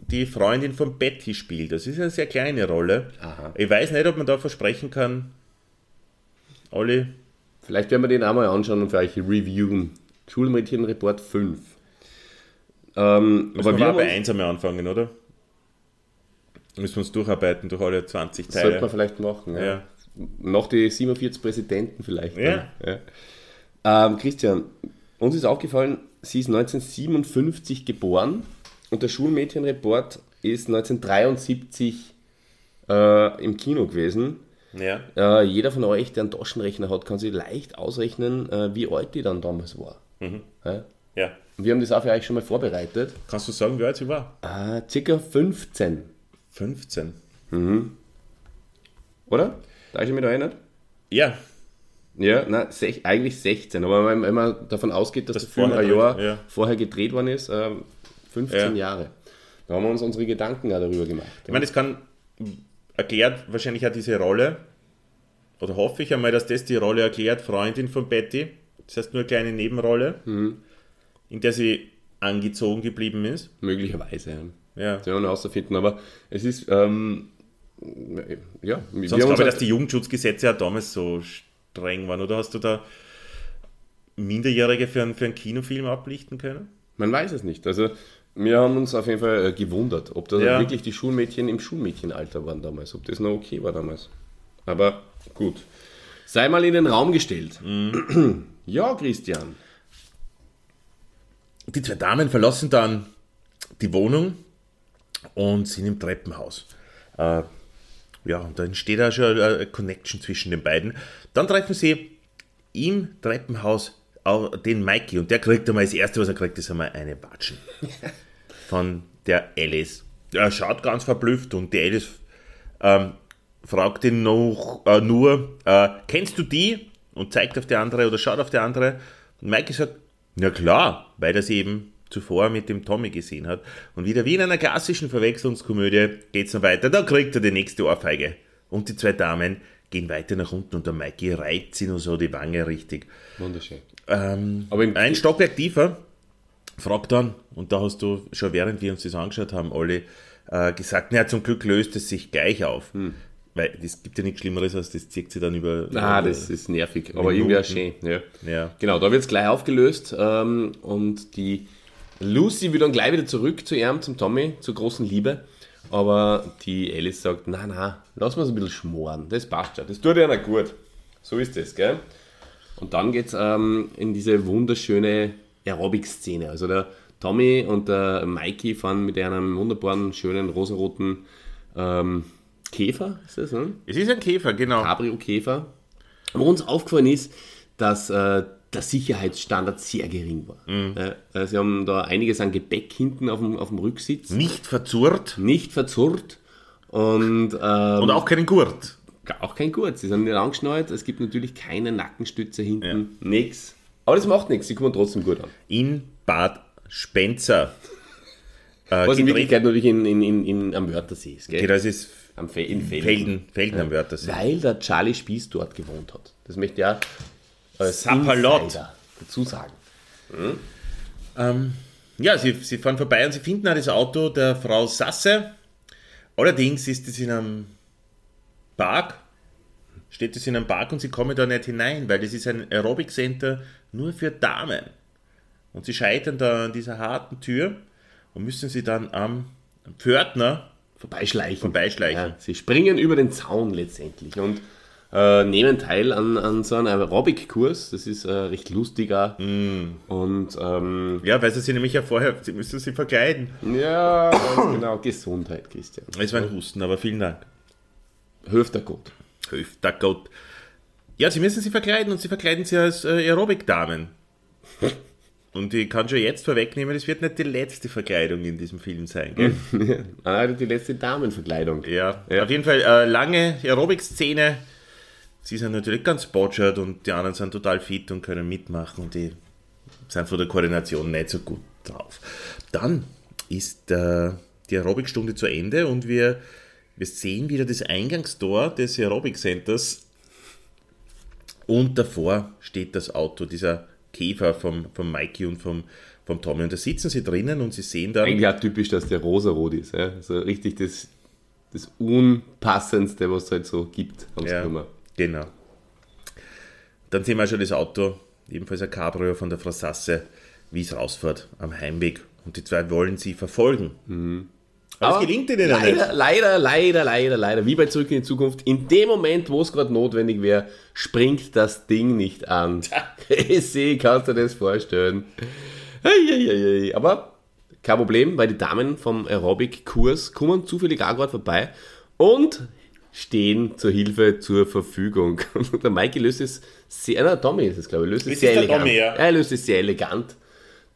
die Freundin von Betty spielt. Das ist eine sehr kleine Rolle. Aha. Ich weiß nicht, ob man da versprechen kann, Olli, Vielleicht werden wir den auch mal anschauen und für euch reviewen. Schulmädchenreport 5. Ähm, aber wir haben bei uns, 1 einmal anfangen, oder? Müssen wir uns durcharbeiten durch alle 20 sollte man Teile. vielleicht machen. Ja. Ja. Noch die 47 Präsidenten vielleicht. Ja. ja. Ähm, Christian, uns ist aufgefallen, sie ist 1957 geboren und der Schulmädchenreport ist 1973 äh, im Kino gewesen. Ja. Äh, jeder von euch, der einen Taschenrechner hat, kann sich leicht ausrechnen, äh, wie alt die dann damals war. Ja? ja. Und Wir haben das auch für euch schon mal vorbereitet. Kannst du sagen, wie alt sie war? Äh, circa 15, 15. oder? Da ich mich da erinnert? Ja, Ja, na, sech, eigentlich 16, aber wenn, wenn man davon ausgeht, dass Das Film vorher ein Jahr ja. vorher gedreht worden ist, ähm, 15 Ja. Jahre. Da haben wir uns unsere Gedanken auch darüber gemacht. Ich meine, das kann erklärt wahrscheinlich auch diese Rolle, oder hoffe ich einmal, dass das die Rolle erklärt, Freundin von Betty. Das heißt nur eine kleine Nebenrolle, in der sie angezogen geblieben ist. Möglicherweise, ja. Noch herausfinden, aber es ist, ähm, ja, Sonst glaube ich, halt- dass die Jugendschutzgesetze ja damals so streng waren. Oder hast du da Minderjährige für einen, für einen Kinofilm ablichten können? Man weiß es nicht. Also wir haben uns auf jeden Fall äh, gewundert, ob das Ja. wirklich die Schulmädchen im Schulmädchenalter waren damals, ob das noch okay war damals. Aber gut. Sei mal in den Raum gestellt. Ja, Christian. Die zwei Damen verlassen dann die Wohnung und sind im Treppenhaus. Äh, ja, und da entsteht auch schon eine Connection zwischen den beiden. Dann treffen sie im Treppenhaus auch den Mikey und der kriegt einmal das erste, was er kriegt, ist einmal eine Watschen von der Alice. Er schaut ganz verblüfft und die Alice ähm, fragt ihn noch äh, nur, äh, kennst du die? Und zeigt auf die andere oder schaut auf die andere. Und Mikey sagt, na klar, weil sie eben zuvor mit dem Tommy gesehen hat. Und wieder wie in einer klassischen Verwechslungskomödie geht's dann weiter. Da kriegt er die nächste Ohrfeige. Und die zwei Damen gehen weiter nach unten und der Mikey reibt sie nur so die Wange richtig. Wunderschön. Ähm, Aber ein Stockwerk tiefer fragt dann, und da hast du schon während wir uns das angeschaut haben, Olli, äh, gesagt, naja, zum Glück löst es sich gleich auf. Weil es gibt ja nichts Schlimmeres, als das zieht sie dann über. Ah, über- das ist nervig, aber irgendwie auch schön. Ja. Ja. Genau, da wird es gleich aufgelöst ähm, und die Lucy will dann gleich wieder zurück zu ihm, zum Tommy, zur großen Liebe. Aber die Alice sagt, na na, lass mal so ein bisschen schmoren, das passt schon, das tut ja nicht gut. So ist das, gell? Und dann geht es ähm, in diese wunderschöne Aerobic-Szene. Also der Tommy und der Mikey fahren mit einem wunderbaren, schönen, rosaroten ähm, Käfer, ist das, ne? Es ist ein Käfer, genau. Cabrio-Käfer. Wo uns aufgefallen ist, dass äh, der Sicherheitsstandard sehr gering war. Äh, sie haben da einiges an Gepäck hinten auf dem, auf dem Rücksitz, Nicht verzurrt nicht verzurrt und ähm, und auch keinen Gurt. auch kein Gurt. Sie sind nicht angeschnallt. Es gibt natürlich keine Nackenstütze hinten, nix. Aber das macht nichts, sie kommen trotzdem gut an. In Bad Spencer. Äh, Was in Wirklichkeit natürlich in, in, in, in, am Wörthersee ist, gell? Genau, das ist Am Fe in Felden. Felden, Felden am Wörthersee. Weil der Charlie Spieß dort gewohnt hat. Das möchte ich auch als Sapperlot. Dazu sagen. Ähm, ja, sie, sie fahren vorbei und sie finden auch das Auto der Frau Sasse. Allerdings ist es in einem Park, steht es in einem Park und sie kommen da nicht hinein, weil das ist ein Aerobic Center nur für Damen. Und sie scheitern da an dieser harten Tür und müssen sie dann am Pförtner Vorbeischleichen. vorbeischleichen. Ja, sie springen über den Zaun letztendlich und äh, nehmen teil an, an so einem Aerobic-Kurs. Das ist äh, recht lustig auch. Mm. Und ähm, Ja, weil sie sich nämlich ja vorher, sie müssen sie verkleiden. ja, ganz genau, Gesundheit, Christian. Es war ein Husten, aber vielen Dank. Hüfter gut. Hüfter Gott. Ja, sie müssen sie verkleiden und sie verkleiden sie als äh, Aerobic-Damen. Und ich kann schon jetzt vorwegnehmen, es wird nicht die letzte Verkleidung in diesem Film sein. Gell? ah, die letzte Damenverkleidung. Ja, Ja. auf jeden Fall äh, lange Aerobic-Szene. Sie sind natürlich ganz botschert und die anderen sind total fit und können mitmachen und die sind von der Koordination nicht so gut drauf. Dann ist äh, die Aerobic-Stunde zu Ende und wir, wir sehen wieder das Eingangstor des Aerobic Centers und davor steht das Auto dieser Käfer vom, vom Mikey und vom, vom Tommy. Und da sitzen sie drinnen und sie sehen dann. Eigentlich auch typisch, dass der rosarot ist. Ja? So richtig das, das Unpassendste, was es halt so gibt. haben sie Ja, genommen. Genau. Dann sehen wir schon das Auto, ebenfalls ein Cabrio von der Frau Sasse, wie es rausfährt am Heimweg. Und die zwei wollen sie verfolgen. Aber Aber es gelingt ihnen ja nicht. Leider, leider, leider, leider, leider. Wie bei Zurück in die Zukunft. In dem Moment, wo es gerade notwendig wäre, springt das Ding nicht an. Sie, kannst du dir das vorstellen? Aber kein Problem, weil die Damen vom Aerobic-Kurs kommen zufällig auch gerade vorbei und stehen zur Hilfe zur Verfügung. Und der Mikey löst es sehr, na, Tommy ist es, glaube ich, löst es sehr elegant. Tommy, ja. Er löst es sehr elegant,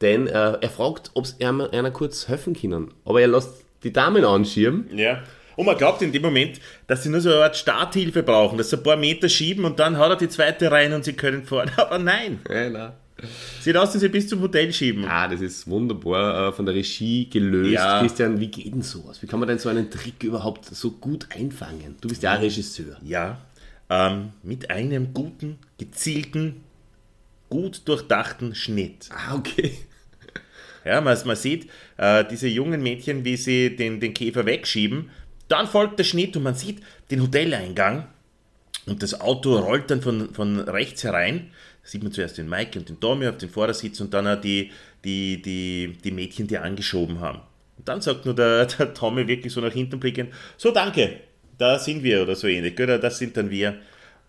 denn äh, er fragt, ob es einer, kurz helfen können. Aber er lässt die Damen anschieben. Ja. Und man glaubt in dem Moment, dass sie nur so eine Art Starthilfe brauchen, dass sie ein paar Meter schieben und dann hat er die zweite rein und sie können fahren. Aber nein, Ja, nein. sie lassen sie bis zum Hotel schieben. Ah, das ist wunderbar äh, von der Regie gelöst. Ja. Christian, wie geht denn sowas? Wie kann man denn so einen Trick überhaupt so gut einfangen? Du bist ja Regisseur. Ja, ähm, mit einem guten, gezielten, gut durchdachten Schnitt. Ah, okay. Ja, man, man sieht äh, diese jungen Mädchen, wie sie den, den Käfer wegschieben. Dann folgt der Schnitt und man sieht den Hoteleingang und das Auto rollt dann von, von rechts herein. Sieht man zuerst den Mike und den Tommy auf den Vordersitz und dann auch die, die, die, die Mädchen, die angeschoben haben. Und dann sagt nur der, der Tommy wirklich so nach hinten blickend, so danke, da sind wir oder so ähnlich, gell, das sind dann wir.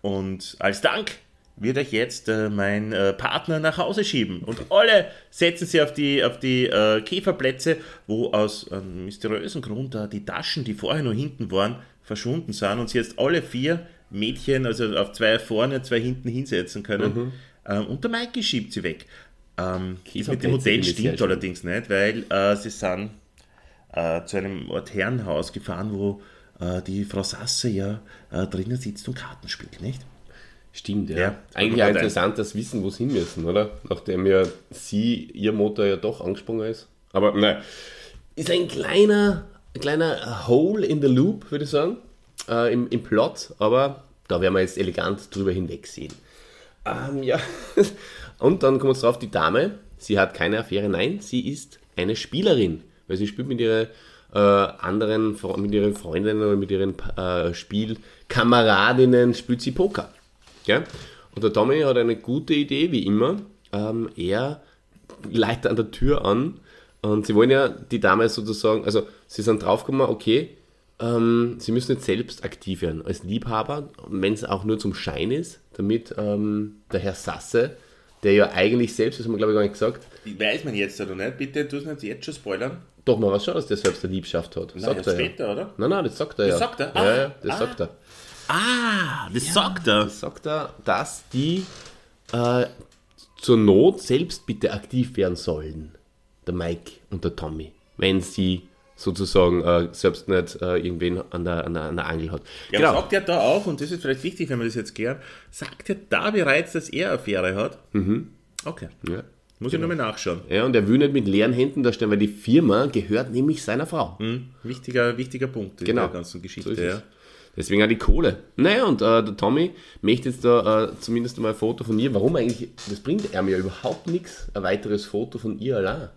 Und als Dank wird euch jetzt äh, mein äh, Partner nach Hause schieben. Und alle setzen sie auf die, auf die äh, Käferplätze, wo aus einem mysteriösen Grund die Taschen, die vorher nur hinten waren, verschwunden sind und sie jetzt alle vier Mädchen, also auf zwei vorne, zwei hinten hinsetzen können. Ähm, und der Mikey schiebt sie weg. Ähm, das mit dem Hotel stimmt schön. allerdings nicht, weil äh, sie sind äh, zu einem Ort Herrenhaus gefahren, wo äh, die Frau Sasse ja äh, drinnen sitzt und Karten spielt, nicht? Stimmt, ja. Ja. Eigentlich auch interessant, dass wissen, wo sie hin müssen, oder? Nachdem ja sie, ihr Motor ja doch angesprungen ist. Aber nein. Ist ein kleiner, ein kleiner Hole in the Loop, würde ich sagen, äh, im, im Plot, aber da werden wir jetzt elegant drüber hinwegsehen. Ähm, ja. Und dann kommen wir drauf, die Dame, sie hat keine Affäre, nein, sie ist eine Spielerin, weil sie spielt mit ihren äh, anderen, mit ihren Freundinnen oder mit ihren äh, Spielkameradinnen, spielt sie Poker. Ja? Und der Tommy hat eine gute Idee, wie immer. Ähm, er leitet an der Tür an und sie wollen ja die Dame sozusagen, also sie sind draufgekommen, okay, ähm, sie müssen jetzt selbst aktiv werden als Liebhaber, wenn es auch nur zum Schein ist, damit ähm, der Herr Sasse, der ja eigentlich selbst, das haben wir glaube ich gar nicht gesagt, Weiß man jetzt oder nicht? Bitte, tu es nicht jetzt schon spoilern. doch mal was schon, dass der selbst eine Liebschaft hat. Nein, erst er später, oder? Nein, nein, das sagt er ja. sagt er? Ja, Ah, ja, das ah. sagt er. Ah, das sagt er. sagt er, dass die äh, zur Not selbst bitte aktiv werden sollen, der Mike und der Tommy, wenn sie sozusagen äh, selbst nicht äh, irgendwen an der, an, der, an der Angel hat. Ja, genau. sagt er da auch, und das ist vielleicht wichtig, wenn wir das jetzt klären, sagt er da bereits, dass er Affäre hat? Mhm. Okay. ja. Muss ich nochmal nachschauen. ja, und er will nicht mit leeren Händen da stehen, weil die Firma gehört nämlich seiner Frau. Hm, wichtiger, wichtiger Punkt in Genau. der ganzen Geschichte. So ja. es. Deswegen auch die Kohle. Naja, und äh, der Tommy möchte jetzt da äh, zumindest mal ein Foto von ihr. Warum eigentlich? Das bringt er mir überhaupt nichts, ein weiteres Foto von ihr allein.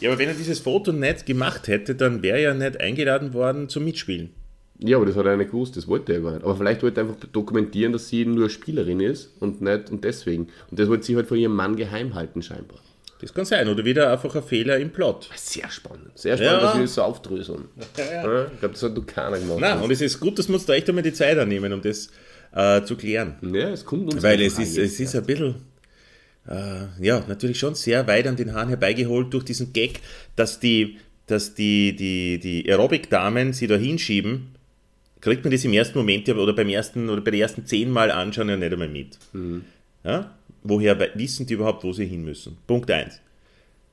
Ja, aber wenn er dieses Foto nicht gemacht hätte, dann wäre er nicht eingeladen worden zum Mitspielen. Ja, aber das hat er nicht gewusst, das wollte er gar nicht. Aber vielleicht wollte er einfach dokumentieren, dass sie nur Spielerin ist und nicht und deswegen. Und das wollte sie halt von ihrem Mann geheim halten, scheinbar. Das kann sein. Oder wieder einfach ein Fehler im Plot. Sehr spannend. Sehr spannend, Ja. dass wir das so aufdröseln. Ja, Ich glaube, das hat du keiner gemacht. Na, und es ist gut, dass wir uns da echt einmal die Zeit annehmen, um das äh, zu klären. ja, es kommt uns Weil es ist, es ist ein bisschen, äh, ja, natürlich schon sehr weit an den Haaren herbeigeholt durch diesen Gag, dass die, dass die, die, die Aerobic-Damen sie da hinschieben, kriegt man das im ersten Moment ja, oder beim ersten oder bei den ersten zehn Mal anschauen ja nicht einmal mit. Ja? Woher wissen die überhaupt, wo sie hin müssen? Punkt 1.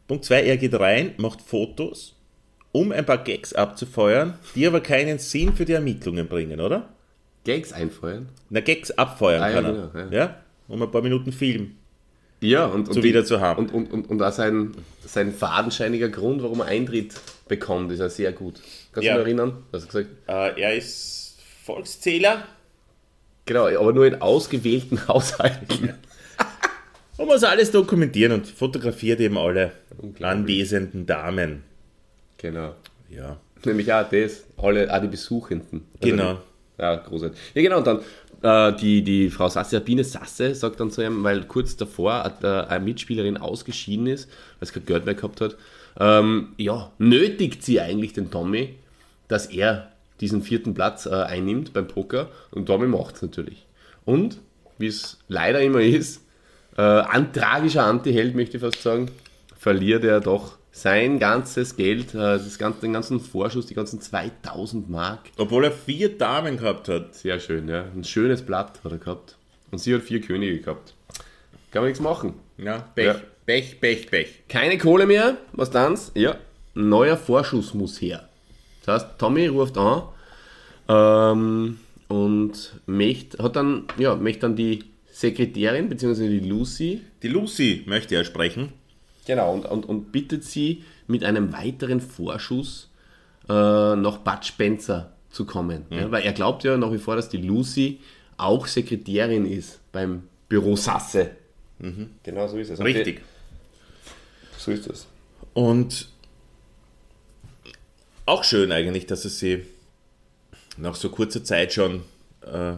Punkt 2, er geht rein, macht Fotos, um ein paar Gags abzufeuern, die aber keinen Sinn für die Ermittlungen bringen, oder? Gags einfeuern. Na, Gags abfeuern Ah, ja, kann er. genau, ja. ja. Um ein paar Minuten Film. Ja, und, und wieder zu haben. Und, und, und, und auch sein, sein fadenscheiniger Grund, warum er Eintritt bekommt, ist ja sehr gut. Kannst Ja. du dich erinnern? Hast du gesagt? Äh, er ist Volkszähler. Genau, aber nur in ausgewählten Haushalten. Und muss alles dokumentieren und fotografiert eben alle anwesenden Damen. Genau. Ja. Nämlich auch das, alle, auch die Besuchenden. Also Genau. Ja, großartig. Ja, genau, und dann äh, die, die Frau Sasse, Biene Sasse, sagt dann zu ihm, weil kurz davor äh, eine Mitspielerin ausgeschieden ist, weil sie kein Geld mehr gehabt hat, ähm, ja, nötigt sie eigentlich den Tommy, dass er diesen vierten Platz äh, einnimmt beim Poker und Tommy macht es natürlich. Und, wie es leider immer ist, äh, ein tragischer Anti-Held, möchte ich fast sagen, verliert er doch sein ganzes Geld, äh, das ganze, den ganzen Vorschuss, die ganzen 2000 Mark. Obwohl er vier Damen gehabt hat. Sehr schön, ja. Ein schönes Blatt hat er gehabt. Und sie hat vier Könige gehabt. Kann man nichts machen. Ja, Pech, Ja. Pech, Pech, Pech. Keine Kohle mehr, was dan's? Ja, neuer Vorschuss muss her. Das heißt, Tommy ruft an ähm, und möchte, hat dann, ja, möchte dann die Sekretärin bzw. die Lucy Die Lucy möchte er sprechen. Genau, und, und, und bittet sie, mit einem weiteren Vorschuss äh, nach Bud Spencer zu kommen. Ja, weil er glaubt ja nach wie vor, dass die Lucy auch Sekretärin ist beim Büro Sasse. Genau so ist es. Richtig. So ist es. Und auch schön eigentlich, dass es sie nach so kurzer Zeit schon äh,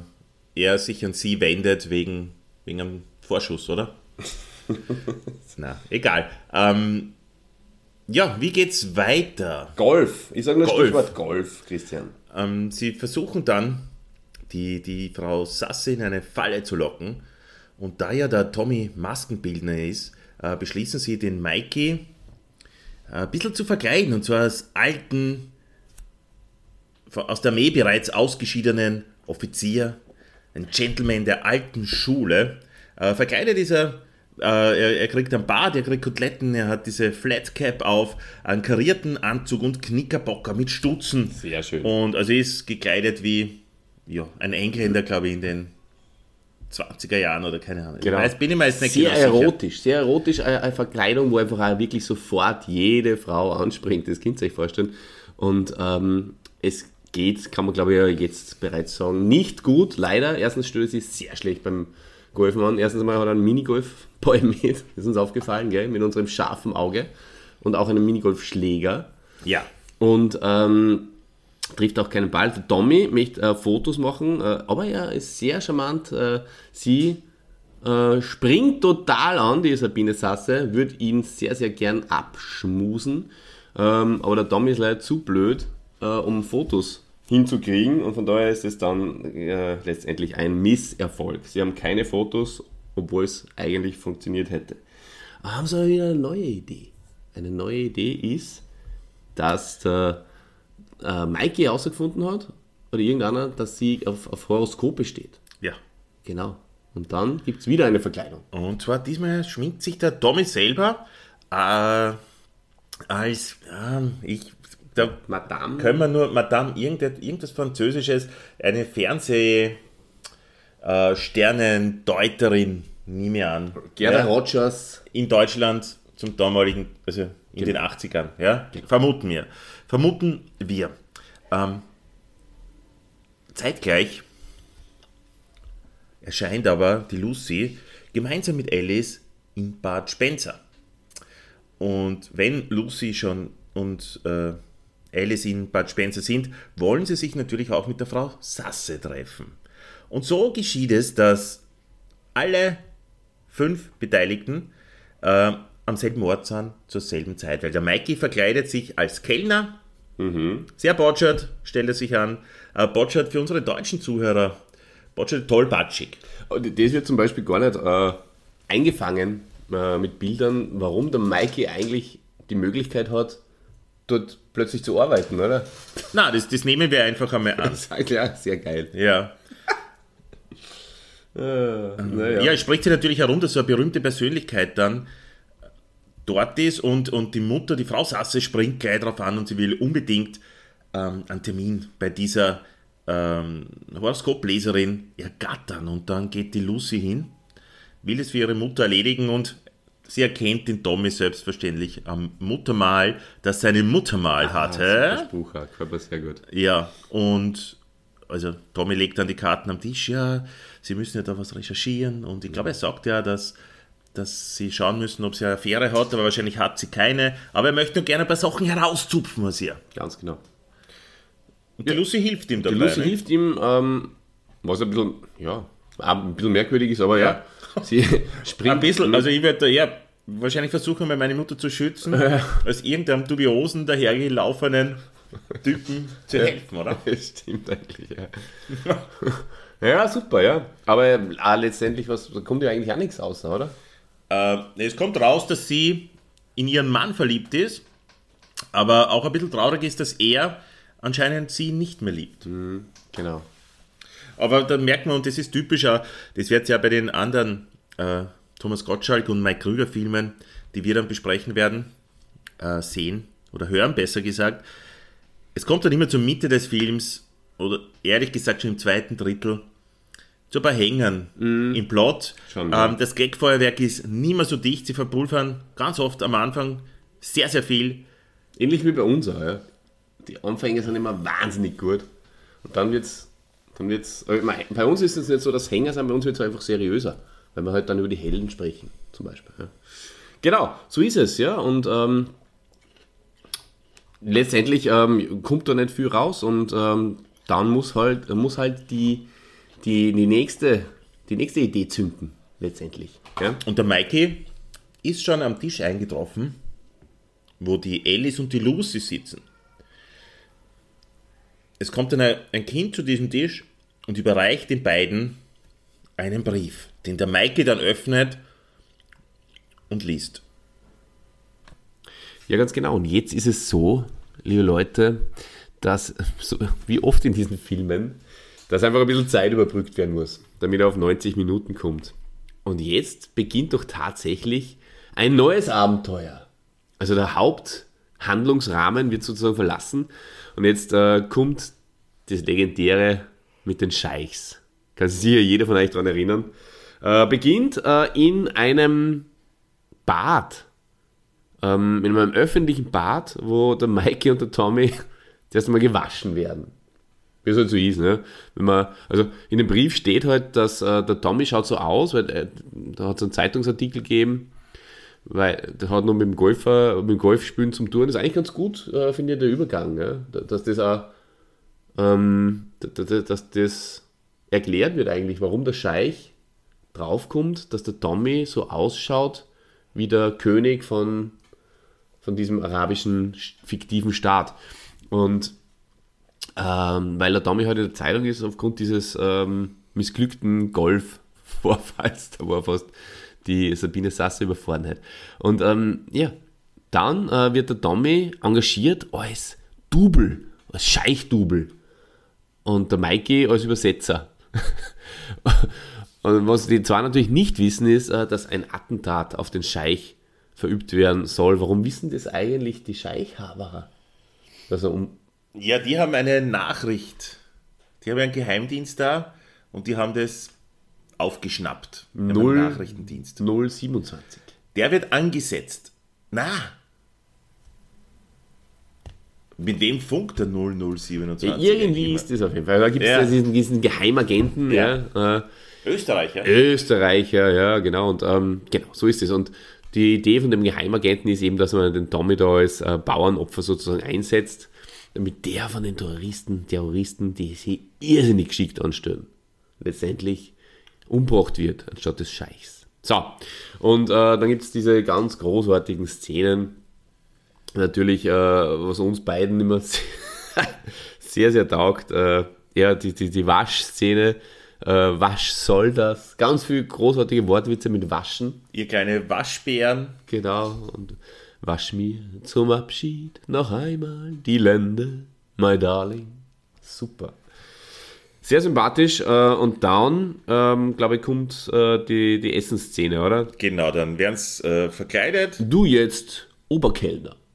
er sich an sie wendet wegen, wegen einem Vorschuss, oder? Na, egal. Ähm, ja, wie geht's weiter? Golf. Ich sage nur Golf. Stichwort Golf, Christian. Ähm, sie versuchen dann, die, die Frau Sasse in eine Falle zu locken. Und da ja der Tommy Maskenbildner ist, äh, beschließen sie, den Mikey äh, ein bisschen zu verkleiden. Und zwar als alten, aus der Armee bereits ausgeschiedenen Offizier, ein Gentleman der alten Schule. Äh, verkleidet ist er, äh, er, er kriegt ein Bart, er kriegt Koteletten, er hat diese Flatcap auf, einen karierten Anzug und Knickerbocker mit Stutzen. Sehr schön. Und also er ist gekleidet wie ja, ein Engländer, glaube ich, in den 20er Jahren oder keine Ahnung. Genau. Ich weiß, bin ich mir jetzt nicht Sehr genau sicher. erotisch, sehr erotisch, eine, Verkleidung, wo einfach auch wirklich sofort jede Frau anspringt, das könnt ihr euch vorstellen. Und ähm, es geht, kann man glaube ich jetzt bereits sagen, nicht gut, leider. Erstens stellt sie sehr schlecht beim Golfen an. Erstens mal hat er einen Minigolf-Ball das ist uns aufgefallen, gell, mit unserem scharfen Auge. Und auch einen Minigolf-Schläger. Ja. Und ähm, trifft auch keinen Ball. Der Tommy möchte äh, Fotos machen, äh, aber er ist sehr charmant. Äh, sie äh, springt total an, die Sabine Sasse, würde ihn sehr, sehr gern abschmusen. Ähm, aber der Tommy ist leider zu blöd, äh, um Fotos hinzukriegen und von daher ist es dann äh, letztendlich ein Misserfolg. Sie haben keine Fotos, obwohl es eigentlich funktioniert hätte. Aber haben sie aber wieder eine neue Idee. Eine neue Idee ist, dass der äh, Mikey herausgefunden hat, oder irgendeiner, dass sie auf, auf Horoskope steht. Ja. Genau. Und dann gibt es wieder eine Verkleidung. Und zwar diesmal schminkt sich der Tommy selber äh, als, ähm, ich, da Madame. können wir nur Madame irgendetwas, irgendwas Französisches, eine Fernseh äh, Sternendeuterin, nehme ich an. Gerda Ja. Rogers. in Deutschland zum damaligen, also in den 80ern, ja, vermuten wir. Vermuten wir. Ähm, zeitgleich erscheint aber die Lucy gemeinsam mit Alice in Bad Spencer. Und wenn Lucy schon und äh, Alice in Bad Spencer sind, wollen sie sich natürlich auch mit der Frau Sasse treffen. Und so geschieht es, dass alle fünf Beteiligten äh, am selben Ort sind zur selben Zeit. Weil der Mikey verkleidet sich als Kellner. Sehr botschert, stellt er sich an. Äh, botschert für unsere deutschen Zuhörer. Botschert tollpatschig. Und Das wird zum Beispiel gar nicht äh, eingefangen äh, mit Bildern, warum der Mikey eigentlich die Möglichkeit hat, dort plötzlich zu arbeiten, oder? Na, das, das nehmen wir einfach einmal an. Ja sehr geil. Ja. Naja. Ja, es spricht sich natürlich herum, dass so eine berühmte Persönlichkeit dann dort ist und, und die Mutter, die Frau Sasse, springt gleich drauf an und sie will unbedingt ähm, einen Termin bei dieser ähm, Horoskopleserin ergattern. Und dann geht die Lucy hin, will es für ihre Mutter erledigen und sie erkennt den Tommy selbstverständlich am Muttermal, dass seine Muttermal hatte. Der Spruch mir sehr gut. Ja, und also Tommy legt dann die Karten am Tisch, ja, sie müssen ja da was recherchieren und ich glaube, er sagt ja, dass dass sie schauen müssen, ob sie eine Affäre hat, aber wahrscheinlich hat sie keine. Aber er möchte nur gerne ein paar Sachen herauszupfen aus ihr. Ganz genau. Und die Lucy hilft ihm dabei. Die Lucy ne? hilft ihm, ähm, was ein bisschen, ja, ein bisschen merkwürdig ist, aber ja, sie springt. Ein bisschen, also ich werde da eher wahrscheinlich versuchen, meine Mutter zu schützen, als irgendeinem dubiosen, dahergelaufenen Typen zu helfen, oder? Das stimmt eigentlich, ja. ja, super, ja. Aber äh, letztendlich, was, da kommt ja eigentlich auch nichts aus, oder? Äh, es kommt raus, dass sie in ihren Mann verliebt ist, aber auch ein bisschen traurig ist, dass er anscheinend sie nicht mehr liebt. Genau. Aber da merkt man, und das ist typisch, auch, das wird ja bei den anderen äh, Thomas Gottschalk und Mike Krüger Filmen, die wir dann besprechen werden, äh, sehen oder hören, besser gesagt. Es kommt dann immer zur Mitte des Films, oder ehrlich gesagt schon im zweiten Drittel, zu ein paar Hängern im Plot. Schon, ja. ähm, das Gagfeuerwerk ist nie mehr so dicht, sie verpulvern ganz oft am Anfang sehr, sehr viel. Ähnlich wie bei uns auch, ja. Die Anfänge sind immer wahnsinnig gut. Und dann wird's, dann wird's, äh, bei uns ist es nicht so, dass Hänger sind, bei uns wird es einfach seriöser. Weil wir halt dann über die Helden sprechen, zum Beispiel. Ja. Genau, so ist es, ja. Und ähm, letztendlich ähm, kommt da nicht viel raus und ähm, dann muss halt, muss halt die, die, die, nächste, die nächste Idee zünden, letztendlich. Ja? Und der Mikey ist schon am Tisch eingetroffen, wo die Alice und die Lucy sitzen. Es kommt dann ein Kind zu diesem Tisch und überreicht den beiden einen Brief, den der Mikey dann öffnet und liest. Ja, ganz genau. Und jetzt ist es so, liebe Leute, dass, so, wie oft in diesen Filmen, dass einfach ein bisschen Zeit überbrückt werden muss, damit er auf 90 Minuten kommt. Und jetzt beginnt doch tatsächlich ein neues Abenteuer. Also der Haupthandlungsrahmen wird sozusagen verlassen und jetzt äh, kommt das Legendäre mit den Scheichs. Kann sich sicher jeder von euch daran erinnern. Äh, beginnt äh, in einem Bad ähm, in einem öffentlichen Bad, wo der Mikey und der Tommy erst mal gewaschen werden. Wie es halt so ist, ne? Wenn man, also in dem Brief steht halt, dass äh, der Tommy schaut so aus, weil äh, da hat es einen Zeitungsartikel gegeben, weil der hat noch mit dem Golfer, mit dem Golfspielen zum Touren. Das ist eigentlich ganz gut, äh, finde ich, der Übergang? Da- dass das auch, ähm, d- d- dass das erklärt wird eigentlich, warum der Scheich draufkommt, dass der Tommy so ausschaut wie der König von, von diesem arabischen fiktiven Staat. Und ähm, weil der Tommy heute in der Zeitung ist, aufgrund dieses ähm, missglückten Golf-Vorfalls, da war fast die Sabine Sasse überfahren hat. Und ähm, ja, dann äh, wird der Tommy engagiert als Double, als Scheich-Double. Und der Mikey als Übersetzer. Und was die zwei natürlich nicht wissen, ist, äh, dass ein Attentat auf den Scheich verübt werden soll. Warum wissen das eigentlich die Scheichhaberer? Dass er um Ja, die haben eine Nachricht. Die haben einen Geheimdienst da und die haben das aufgeschnappt. Die haben einen Null- Nachrichtendienst. 027. Der wird angesetzt. Na! Mit dem funkt der 0027. Ja, irgendwie ist das auf jeden Fall. Da gibt es Ja. diesen, diesen Geheimagenten, ja. Ja. äh. Österreicher. Österreicher, ja, genau. Und ähm, genau, so ist es. Und die Idee von dem Geheimagenten ist eben, dass man den Tommy da als äh, Bauernopfer sozusagen einsetzt, damit der von den Terroristen, Terroristen, die sie irrsinnig geschickt anstellen, letztendlich umgebracht wird, anstatt des Scheichs. So, und äh, dann gibt es diese ganz großartigen Szenen, natürlich, äh, was uns beiden immer sehr, sehr taugt, äh, ja, die, die, die Waschszene, äh, Wasch soll das, ganz viele großartige Wortwitze mit Waschen, Ihr kleine Waschbären. genau, und wasch mir zum Abschied noch einmal die Lände, my darling, super. Sehr sympathisch äh, und dann, ähm, glaube ich, kommt äh, die, die Essensszene, oder? Genau, dann werden sie äh, verkleidet. Du jetzt Oberkellner.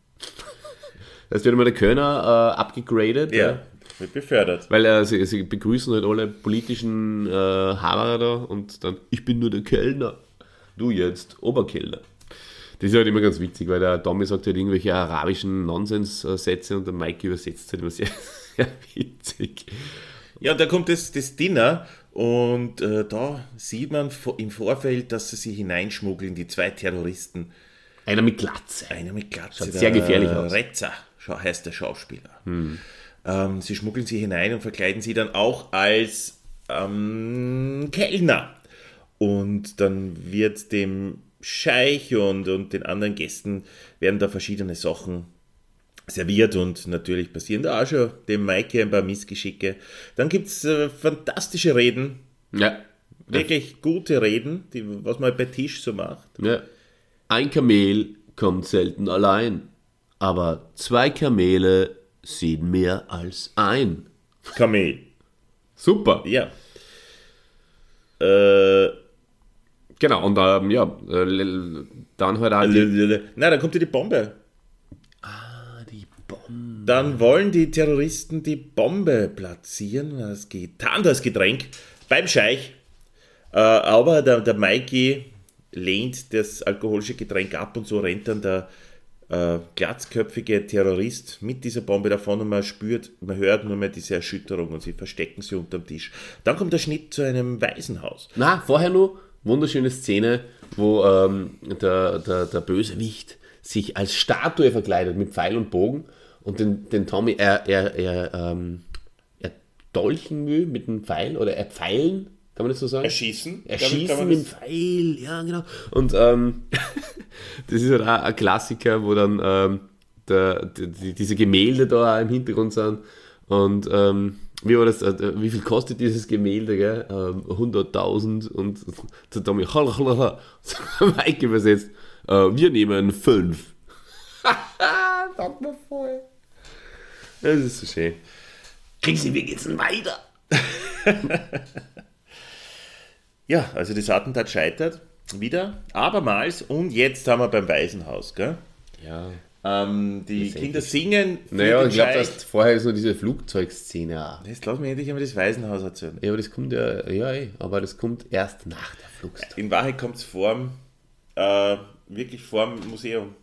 Das wird immer der Kölner äh, abgegradet. Ja, wird befördert. Weil äh, sie, sie begrüßen halt alle politischen äh, Haberer da und dann, ich bin nur der Kellner. Du jetzt Oberkellner. Das ist halt immer ganz witzig, weil der Tommy sagt halt irgendwelche arabischen Nonsenssätze und der Mike übersetzt halt immer sehr, sehr witzig. Ja, und da kommt das, das Dinner und äh, da sieht man im Vorfeld, dass sie sich hineinschmuggeln, die zwei Terroristen. Einer mit Glatze. Einer mit Glatze. Schaut sehr gefährlich aus. Retzer heißt der Schauspieler. Ähm, sie schmuggeln sie hinein und verkleiden sie dann auch als ähm, Kellner. Und dann wird dem Scheich und, und den anderen Gästen werden da verschiedene Sachen serviert und natürlich passieren da auch schon dem Maike ein paar Missgeschicke. Dann gibt es äh, fantastische Reden, Ja. wirklich gute Reden, die, was man bei Tisch so macht. ja. Ein Kamel kommt selten allein, aber zwei Kamele sehen mehr als ein. Kamel. Super. Ja. Äh, Genau, und ähm, ja, äh, dann halt auch die, Nein, dann kommt ja die Bombe. die Bombe. Dann wollen die Terroristen die Bombe platzieren, das getan, das Getränk, beim Scheich. Äh, aber der, der Mikey lehnt das alkoholische Getränk ab und so rennt dann der äh, glatzköpfige Terrorist mit dieser Bombe davon und man spürt, man hört nur mehr diese Erschütterung und sie verstecken sie unterm Tisch. Dann kommt der Schnitt zu einem Waisenhaus. Na, vorher nur wunderschöne Szene, wo ähm, der, der, der Bösewicht sich als Statue verkleidet mit Pfeil und Bogen und den, den Tommy, er, er, er, ähm, er dolchen will mit einem Pfeil oder er pfeilen, kann man das so sagen? Erschießen? Erschießen mit dem Pfeil, ja genau. Und ähm, das ist halt auch ein Klassiker, wo dann ähm, der, die, diese Gemälde da auch im Hintergrund sind. Und ähm, wie war das, äh, wie viel kostet dieses Gemälde, gell? Ähm, 100.000 und der Tommy, Mike übersetzt, äh, wir nehmen fünf. Sagt mir voll. Das ist so schön. Kriegen Sie, wie geht's denn weiter? Ja, also das Attentat scheitert wieder, abermals. Und jetzt haben wir beim Waisenhaus, gell? Ja. Ähm, die Das Kinder singen. Naja, ich glaube, vorher ist nur diese Flugzeugszene. Jetzt lass mich endlich einmal das Waisenhaus erzählen. Ja, aber das kommt ja, ja, eh, aber das kommt erst nach der Flugszeit. In Wahrheit kommt es vorm, äh, wirklich vorm Museum.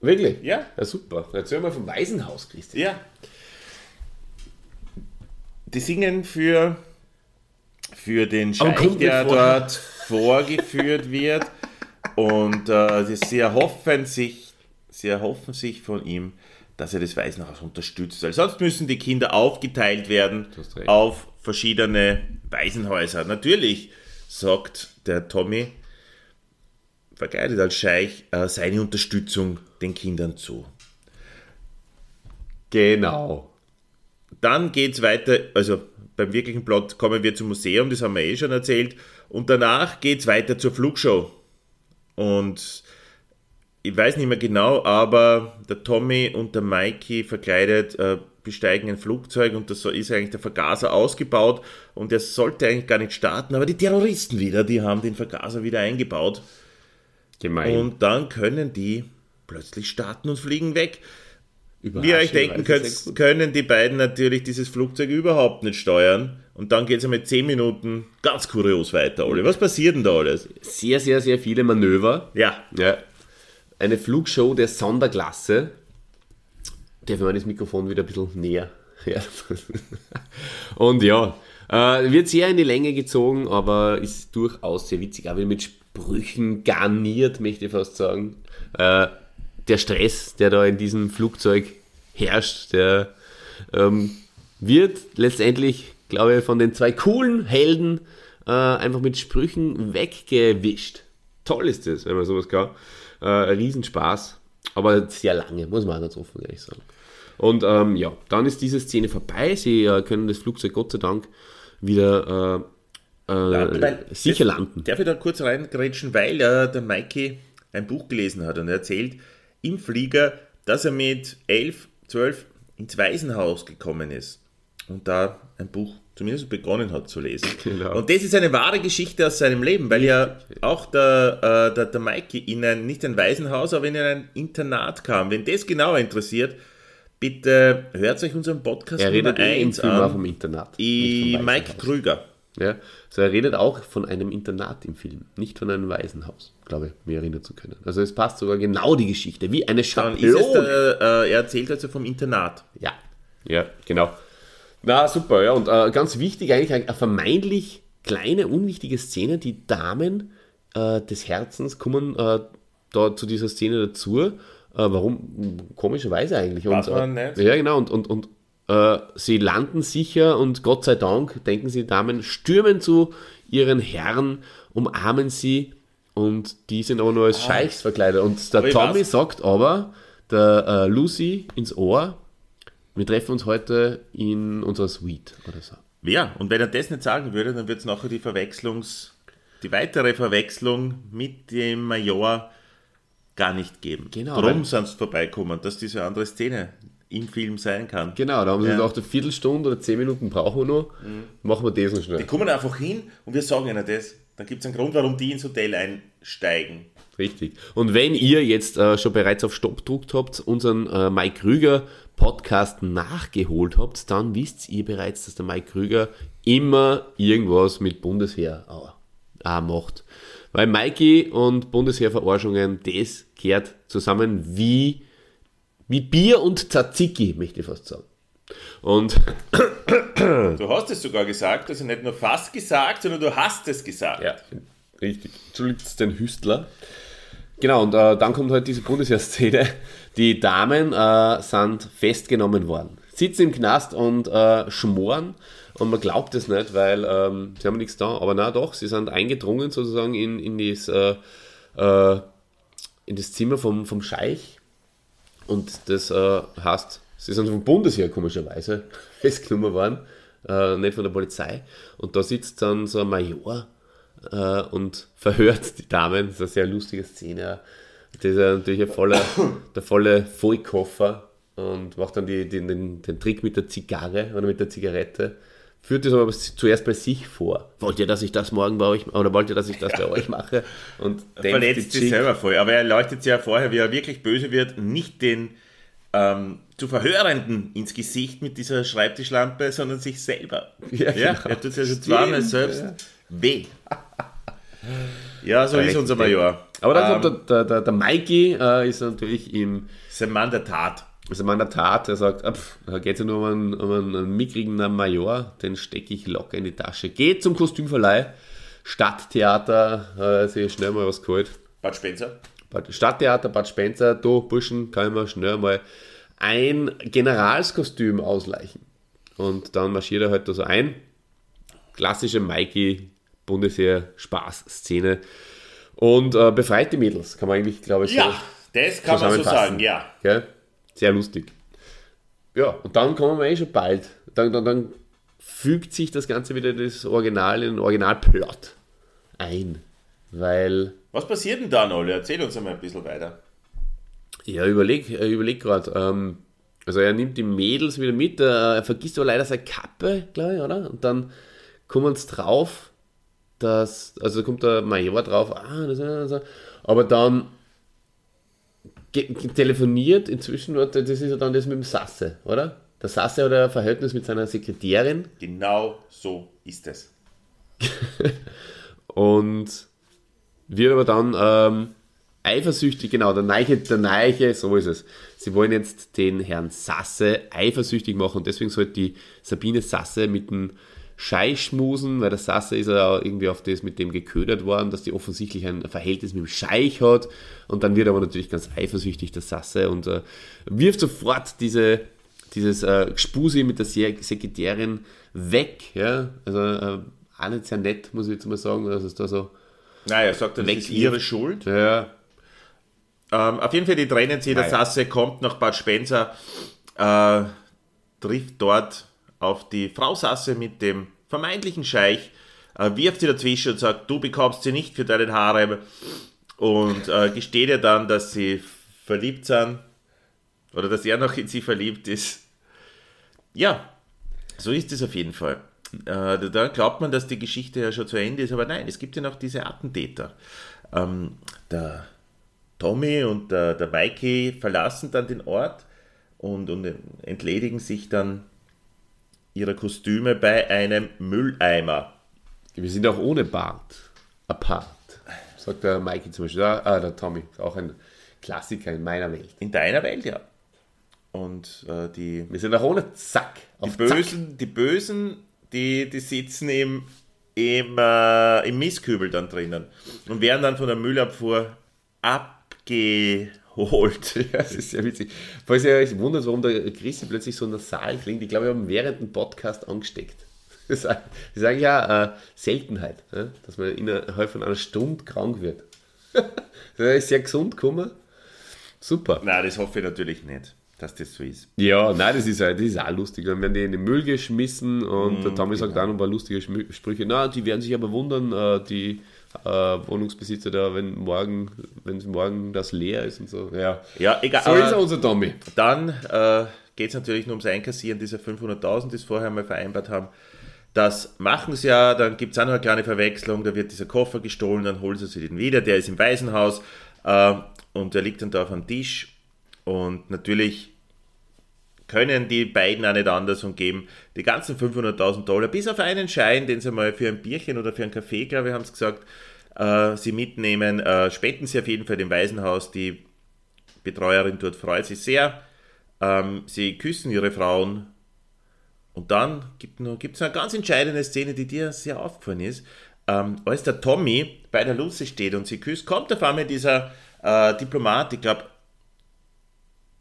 Wirklich? Ja. Ja, super. Erzähl mal vom Waisenhaus, Christian. Ja. Die singen für, für den Scheich, der vorher. dort vorgeführt wird. Und äh, sie- erhoffen sich, sie erhoffen sich von ihm, dass er das Waisenhaus unterstützt. Weil sonst müssen die Kinder aufgeteilt werden auf verschiedene Waisenhäuser. Natürlich sagt der Tommy, verkleidet als Scheich, äh, seine Unterstützung den Kindern zu. Genau. Dann geht es weiter, also beim wirklichen Plot kommen wir zum Museum, das haben wir eh schon erzählt. Und danach geht es weiter zur Flugshow. Und ich weiß nicht mehr genau, aber der Tommy und der Mikey verkleidet äh, besteigen ein Flugzeug und da so ist eigentlich der Vergaser ausgebaut und der sollte eigentlich gar nicht starten, aber die Terroristen wieder, die haben den Vergaser wieder eingebaut Gemein. und dann können die plötzlich starten und fliegen weg. Wie ihr euch denken könnt, können die beiden natürlich dieses Flugzeug überhaupt nicht steuern. Und dann geht es mit 10 Minuten ganz kurios weiter, Olli. Was passiert denn da alles? Sehr, sehr, sehr viele Manöver. Ja, Ja. Eine Flugshow der Sonderklasse. Darf ich das Mikrofon wieder ein bisschen näher? Ja. Und ja, äh, wird sehr in die Länge gezogen, aber ist durchaus sehr witzig. Auch wieder mit Sprüchen garniert, möchte ich fast sagen. Äh, der Stress, der da in diesem Flugzeug herrscht, der ähm, wird letztendlich, glaube ich, von den zwei coolen Helden äh, einfach mit Sprüchen weggewischt. Toll ist das, wenn man sowas kann. Äh, Riesenspaß, aber sehr lange, muss man ganz offen ehrlich sagen. Und ähm, ja, dann ist diese Szene vorbei. Sie äh, können das Flugzeug Gott sei Dank wieder äh, äh, weil- sicher das- landen. Darf ich da kurz reingrätschen, weil äh, der Mikey ein Buch gelesen hat und er erzählt im Flieger, dass er mit 11, 12 ins Waisenhaus gekommen ist und da ein Buch zumindest begonnen hat zu lesen. Genau. Und das ist eine wahre Geschichte aus seinem Leben, weil ja auch der, äh, der, der Mikey in ein, nicht ein Waisenhaus, aber in ein Internat kam. Wenn das genauer interessiert, bitte hört euch unseren Podcast Er redet Nummer eh im 1 Film auch an. vom Internat. I, nicht vom Mike. Krüger. Ja, so er redet auch von einem Internat im Film, nicht von einem Waisenhaus, glaube ich, mir erinnern zu können. Also es passt sogar genau die Geschichte, wie eine Dann ist es Schablone. der, äh, er erzählt also vom Internat. Ja, ja, genau. Na, super, ja. Und äh, ganz wichtig eigentlich, eine vermeintlich kleine, unwichtige Szene. Die Damen äh, des Herzens kommen äh, da zu dieser Szene dazu. Äh, warum? Komischerweise eigentlich. Und, man äh, nicht. Ja, genau. Und, und, und äh, sie landen sicher und Gott sei Dank, denken sie, Damen, stürmen zu ihren Herren, umarmen sie und die sind aber nur als Scheichs verkleidet. Und der Aber Tommy sagt aber, der äh, Lucy ins Ohr, wir treffen uns heute in unserer Suite oder so. Ja, und wenn er das nicht sagen würde, dann wird es nachher die Verwechslungs, die weitere Verwechslung mit dem Major gar nicht geben. Genau, Darum sind sie vorbeikommen, dass diese andere Szene im Film sein kann. Genau, da haben sie Ja. gedacht, eine Viertelstunde oder zehn Minuten brauchen wir noch, machen wir das noch schnell. Die kommen einfach hin und wir sagen ihnen das. Dann gibt es einen Grund, warum die ins Hotel einsteigen. Richtig. Und wenn ihr jetzt äh, schon bereits auf Stopp gedruckt habt, unseren äh, Mike Krüger Podcast nachgeholt habt, dann wisst ihr bereits, dass der Mike Krüger immer irgendwas mit Bundesheer auch macht. Weil Mikey und Bundesheerverarschungen, das gehört zusammen wie, wie Bier und Tzatziki, möchte ich fast sagen. Und Du hast es sogar gesagt, also nicht nur fast gesagt, sondern du hast es gesagt. Ja, richtig. Entschuldigt den Hüstler. Genau, und äh, dann kommt halt diese Bundesheer-Szene. Die Damen äh, sind festgenommen worden. Sitzen im Knast und äh, schmoren. Und man glaubt es nicht, weil ähm, sie haben nichts da. Aber na doch, sie sind eingedrungen sozusagen in, in, das, äh, äh, in das Zimmer vom, vom Scheich. Und das äh, heißt, sie sind vom Bundesheer komischerweise festgenommen worden, äh, nicht von der Polizei. Und da sitzt dann so ein Major äh, und verhört die Damen. Das ist eine sehr lustige Szene. Das ist natürlich ein voller, der volle Vollkoffer und macht dann die, die, den, den Trick mit der Zigarre oder mit der Zigarette. Führt das aber zuerst bei sich vor. Wollt ihr, dass ich das morgen bei euch oder wollt ihr, dass ich das bei euch mache? Und verletzt sich selber voll. Aber er leuchtet ja vorher, wie er wirklich böse wird, nicht den ähm, zu Verhörenden ins Gesicht mit dieser Schreibtischlampe, sondern sich selber. Ja, Ja, genau. er tut sich also Stimmt, zweimal selbst ja. weh. Ja, so ist unser Major. Aber dann ähm, kommt der, der, der, Mikey, äh, ist natürlich im, ist ein Mann der Tat. Also Mann der Tat, der sagt, ah, da geht es ja nur um einen, um einen, einen mickrigen Major, den stecke ich locker in die Tasche. Geht zum Kostümverleih, Stadttheater, äh, sich schnell mal was geholt. Bud Spencer. Bad- Stadttheater, Bad Spencer, du Burschen, kann ich mir schnell mal ein Generalskostüm ausleichen. Und dann marschiert er halt da so ein. Klassische Mikey Bundesheer-Spaß-Szene. Und äh, befreit die Mädels, kann man eigentlich, glaube ich, Ja, das kann man so sagen, ja. Gell? Sehr lustig. Ja, und dann kommen wir eh schon bald. Dann, dann, dann fügt sich das Ganze wieder das Original in den Originalplot ein. Weil Was passiert denn dann, Olle? Erzähl uns einmal ein bisschen weiter. Ja, überleg, äh, überleg gerade. Ähm, also er nimmt die Mädels wieder mit, äh, er vergisst aber leider seine Kappe, glaube ich, oder? Und dann kommen sie drauf, dass, also da kommt der Major drauf, ah, das, das, das. aber dann telefoniert inzwischen, das ist ja dann das mit dem Sasse, oder? Der Sasse hat ein Verhältnis mit seiner Sekretärin Genau so ist es. und wird aber dann ähm, eifersüchtig, genau, der Neiche, der Neiche, so ist es. Sie wollen jetzt den Herrn Sasse eifersüchtig machen und deswegen sollte die Sabine Sasse mit dem Schei schmusen, weil der Sasse ist ja auch irgendwie auf das mit dem geködert worden, dass die offensichtlich ein Verhältnis mit dem Scheich hat und dann wird aber natürlich ganz eifersüchtig der Sasse und äh, wirft sofort diese, dieses äh, Spusi mit der Se Sekretärin weg, ja, also äh, auch nicht sehr nett, muss ich jetzt mal sagen, dass es da so Naja, er sagt, das ist ihre Schuld. ja, Ähm, auf jeden Fall, die trennen sie. Der. Sasse kommt nach Bad Spencer, äh, trifft dort auf die Frau Sasse mit dem vermeintlichen Scheich, äh, wirft sie dazwischen und sagt, du bekommst sie nicht für deinen Harem und äh, gesteht ihr dann, dass sie verliebt sind oder dass er noch in sie verliebt ist. Ja, so ist es auf jeden Fall. Äh, da glaubt man, dass die Geschichte ja schon zu Ende ist, aber nein, es gibt ja noch diese Attentäter. Ähm, der Tommy und der, der Mikey verlassen dann den Ort und, und entledigen sich dann ihrer Kostüme bei einem Mülleimer. wir sind auch ohne Bart apart, sagt der Mikey zum Beispiel, ah, der Tommy, auch ein Klassiker in meiner Welt. In deiner Welt, ja. Und äh, die, Wir sind auch ohne Zack. die Auf Zack. Bösen, die Bösen, die, die sitzen im, im, äh, im Mistkübel dann drinnen und werden dann von der Müllabfuhr abgeholt. Ja, das ist sehr witzig. Falls ihr euch wundert, warum der Christi plötzlich so nasal klingt, ich glaube, wir haben während dem Podcast angesteckt. Das ist eigentlich ja äh, Seltenheit, ja? dass man innerhalb von einer Stunde krank wird. das ist sehr gesund gekommen. Super. Nein, das hoffe ich natürlich nicht, dass das so ist. Ja, nein, das ist, das ist auch lustig. Dann werden die in den Müll geschmissen und der Tommy sagt auch noch ein paar lustige Sprüche. Na, die werden sich aber wundern, äh, die äh, Wohnungsbesitzer da, wenn morgen, wenn morgen das leer ist und so. Ja, Ja, egal. so ist er unser Tommy. Dann äh, geht es natürlich nur ums Einkassieren dieser 500.000, die sie vorher mal vereinbart haben. Das machen sie ja, dann gibt es auch noch eine kleine Verwechslung, da wird dieser Koffer gestohlen, dann holen sie sich den wieder, der ist im Waisenhaus äh, und der liegt dann da auf dem Tisch und natürlich können die beiden auch nicht anders und geben die ganzen 500.000 Dollar, bis auf einen Schein, den sie mal für ein Bierchen oder für einen Kaffee, glaube ich, haben sie gesagt, äh, sie mitnehmen, äh, spenden sie auf jeden Fall dem Waisenhaus, die Betreuerin dort freut sich sehr. Ähm, sie küssen ihre Frauen. Und dann gibt es eine ganz entscheidende Szene, die dir sehr aufgefallen ist. Ähm, als der Tommy bei der Lucy steht und sie küsst, kommt auf einmal dieser äh, Diplomat, ich glaube,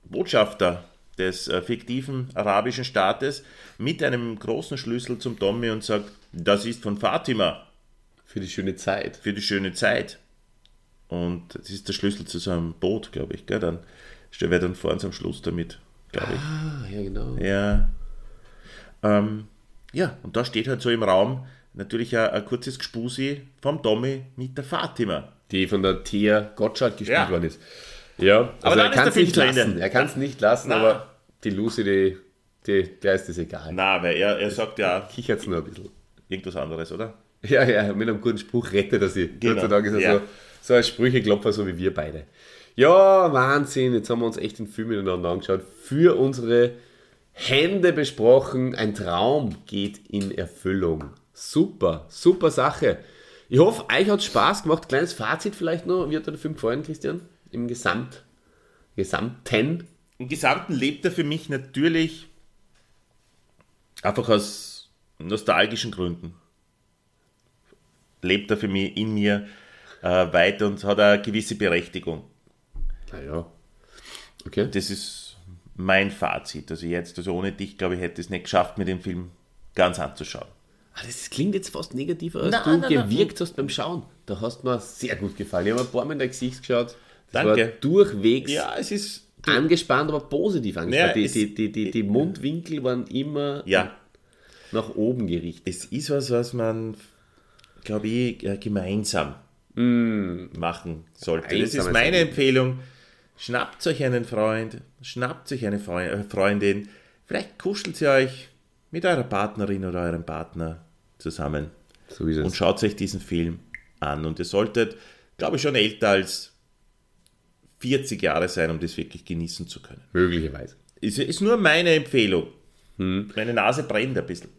Botschafter des äh, fiktiven arabischen Staates, mit einem großen Schlüssel zum Tommy und sagt, das ist von Fatima Für die schöne Zeit. für die schöne Zeit. Und das ist der Schlüssel zu so einem Boot, glaube ich. Gell? Dann stellen wir dann vorne am Schluss damit, glaube ich. Ah, ja, genau. Ja. Ähm, ja, und da steht halt so im Raum natürlich ein, ein kurzes Gespusi vom Tommy mit der Fatima. Die von der Thea Gottschalk gespielt Ja. worden ist. Ja, Aber also er kann es nicht lassen. Er kann es nicht lassen, Na. aber die Lucy, die, die, der ist das egal. Na, weil er, er sagt ja Kichert's nur ein bisschen. irgendwas anderes, oder? Ja, ja, mit einem guten Spruch rettet er sie. Genau. Gott sei Dank ist er Ja. so, so ein Sprücheklopfer, so wie wir beide. Ja, Wahnsinn. Jetzt haben wir uns echt den Film miteinander angeschaut. Für unsere Hände besprochen. Ein Traum geht in Erfüllung. Super, super Sache. Ich hoffe, euch hat Spaß gemacht. Kleines Fazit vielleicht noch. Wie hat dir der Film gefallen, Christian? Im Gesamt, Gesamten. Im Gesamten lebt er für mich natürlich einfach aus nostalgischen Gründen. Lebt er für mich in mir äh, weiter und hat eine gewisse Berechtigung. Naja. Okay. Das ist mein Fazit. Also jetzt, also ohne dich, glaube ich, hätte ich es nicht geschafft, mir den Film ganz anzuschauen. Ah, Das klingt jetzt fast negativer, als Nein, du nein, nein. gewirkt hast beim Schauen. Da hast du mir sehr gut gefallen. Ich habe ein paar Mal in dein Gesicht geschaut. Das Danke. war durchwegs Ja, es ist. angespannt, aber positiv angespannt. Ja, die, die, die, die, Mundwinkel waren immer Ja, nach oben gerichtet. es ist was, was man, glaube ich, äh, gemeinsam machen sollte. Das ist meine. Empfehlung. Schnappt euch einen Freund, schnappt euch eine äh, Freundin. Vielleicht kuschelt sie euch mit eurer Partnerin oder eurem Partner zusammen So und schaut euch diesen Film an. Und ihr solltet, glaube ich, schon älter als 40 Jahre sein, um das wirklich genießen zu können. Möglicherweise. Ist, ist nur meine Empfehlung. Meine Nase brennt ein bisschen.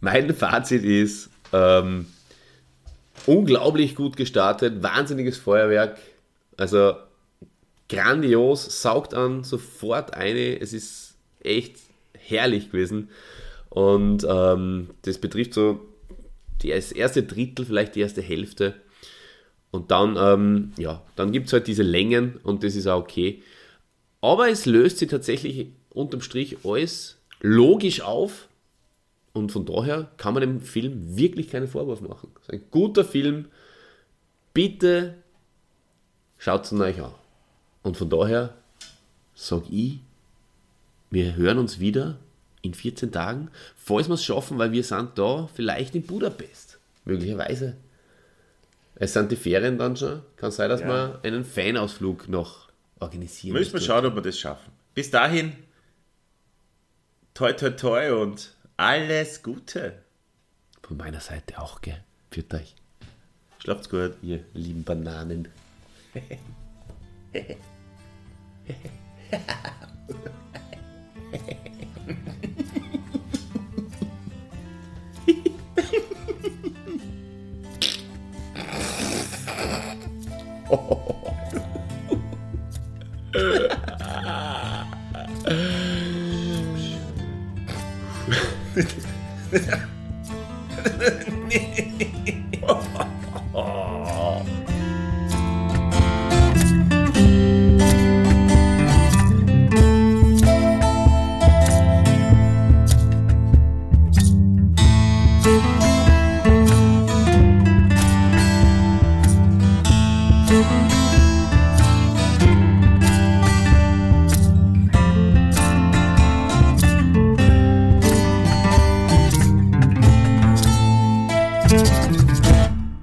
Mein Fazit ist, ähm, unglaublich gut gestartet, wahnsinniges Feuerwerk, also grandios, saugt an, sofort eine, es ist echt herrlich gewesen und ähm, das betrifft so die, das erste Drittel, vielleicht die erste Hälfte und dann, ähm, ja, dann gibt es halt diese Längen und das ist auch okay, aber es löst sich tatsächlich unterm Strich alles logisch auf und von daher kann man dem Film wirklich keinen Vorwurf machen. Es ist ein guter Film. Bitte schaut es euch an. Und von daher sage ich, wir hören uns wieder in 14 Tagen, falls wir es schaffen, weil wir sind da vielleicht in Budapest. Möglicherweise. Es sind die Ferien dann schon. Kann sein, dass ja. wir einen Fanausflug noch organisieren. Müssen wir schauen, ob wir das schaffen. Bis dahin, toi toi toi und alles Gute. Von meiner Seite auch, gell? Für euch. Schlaft's gut, ihr lieben Bananen. Yeah.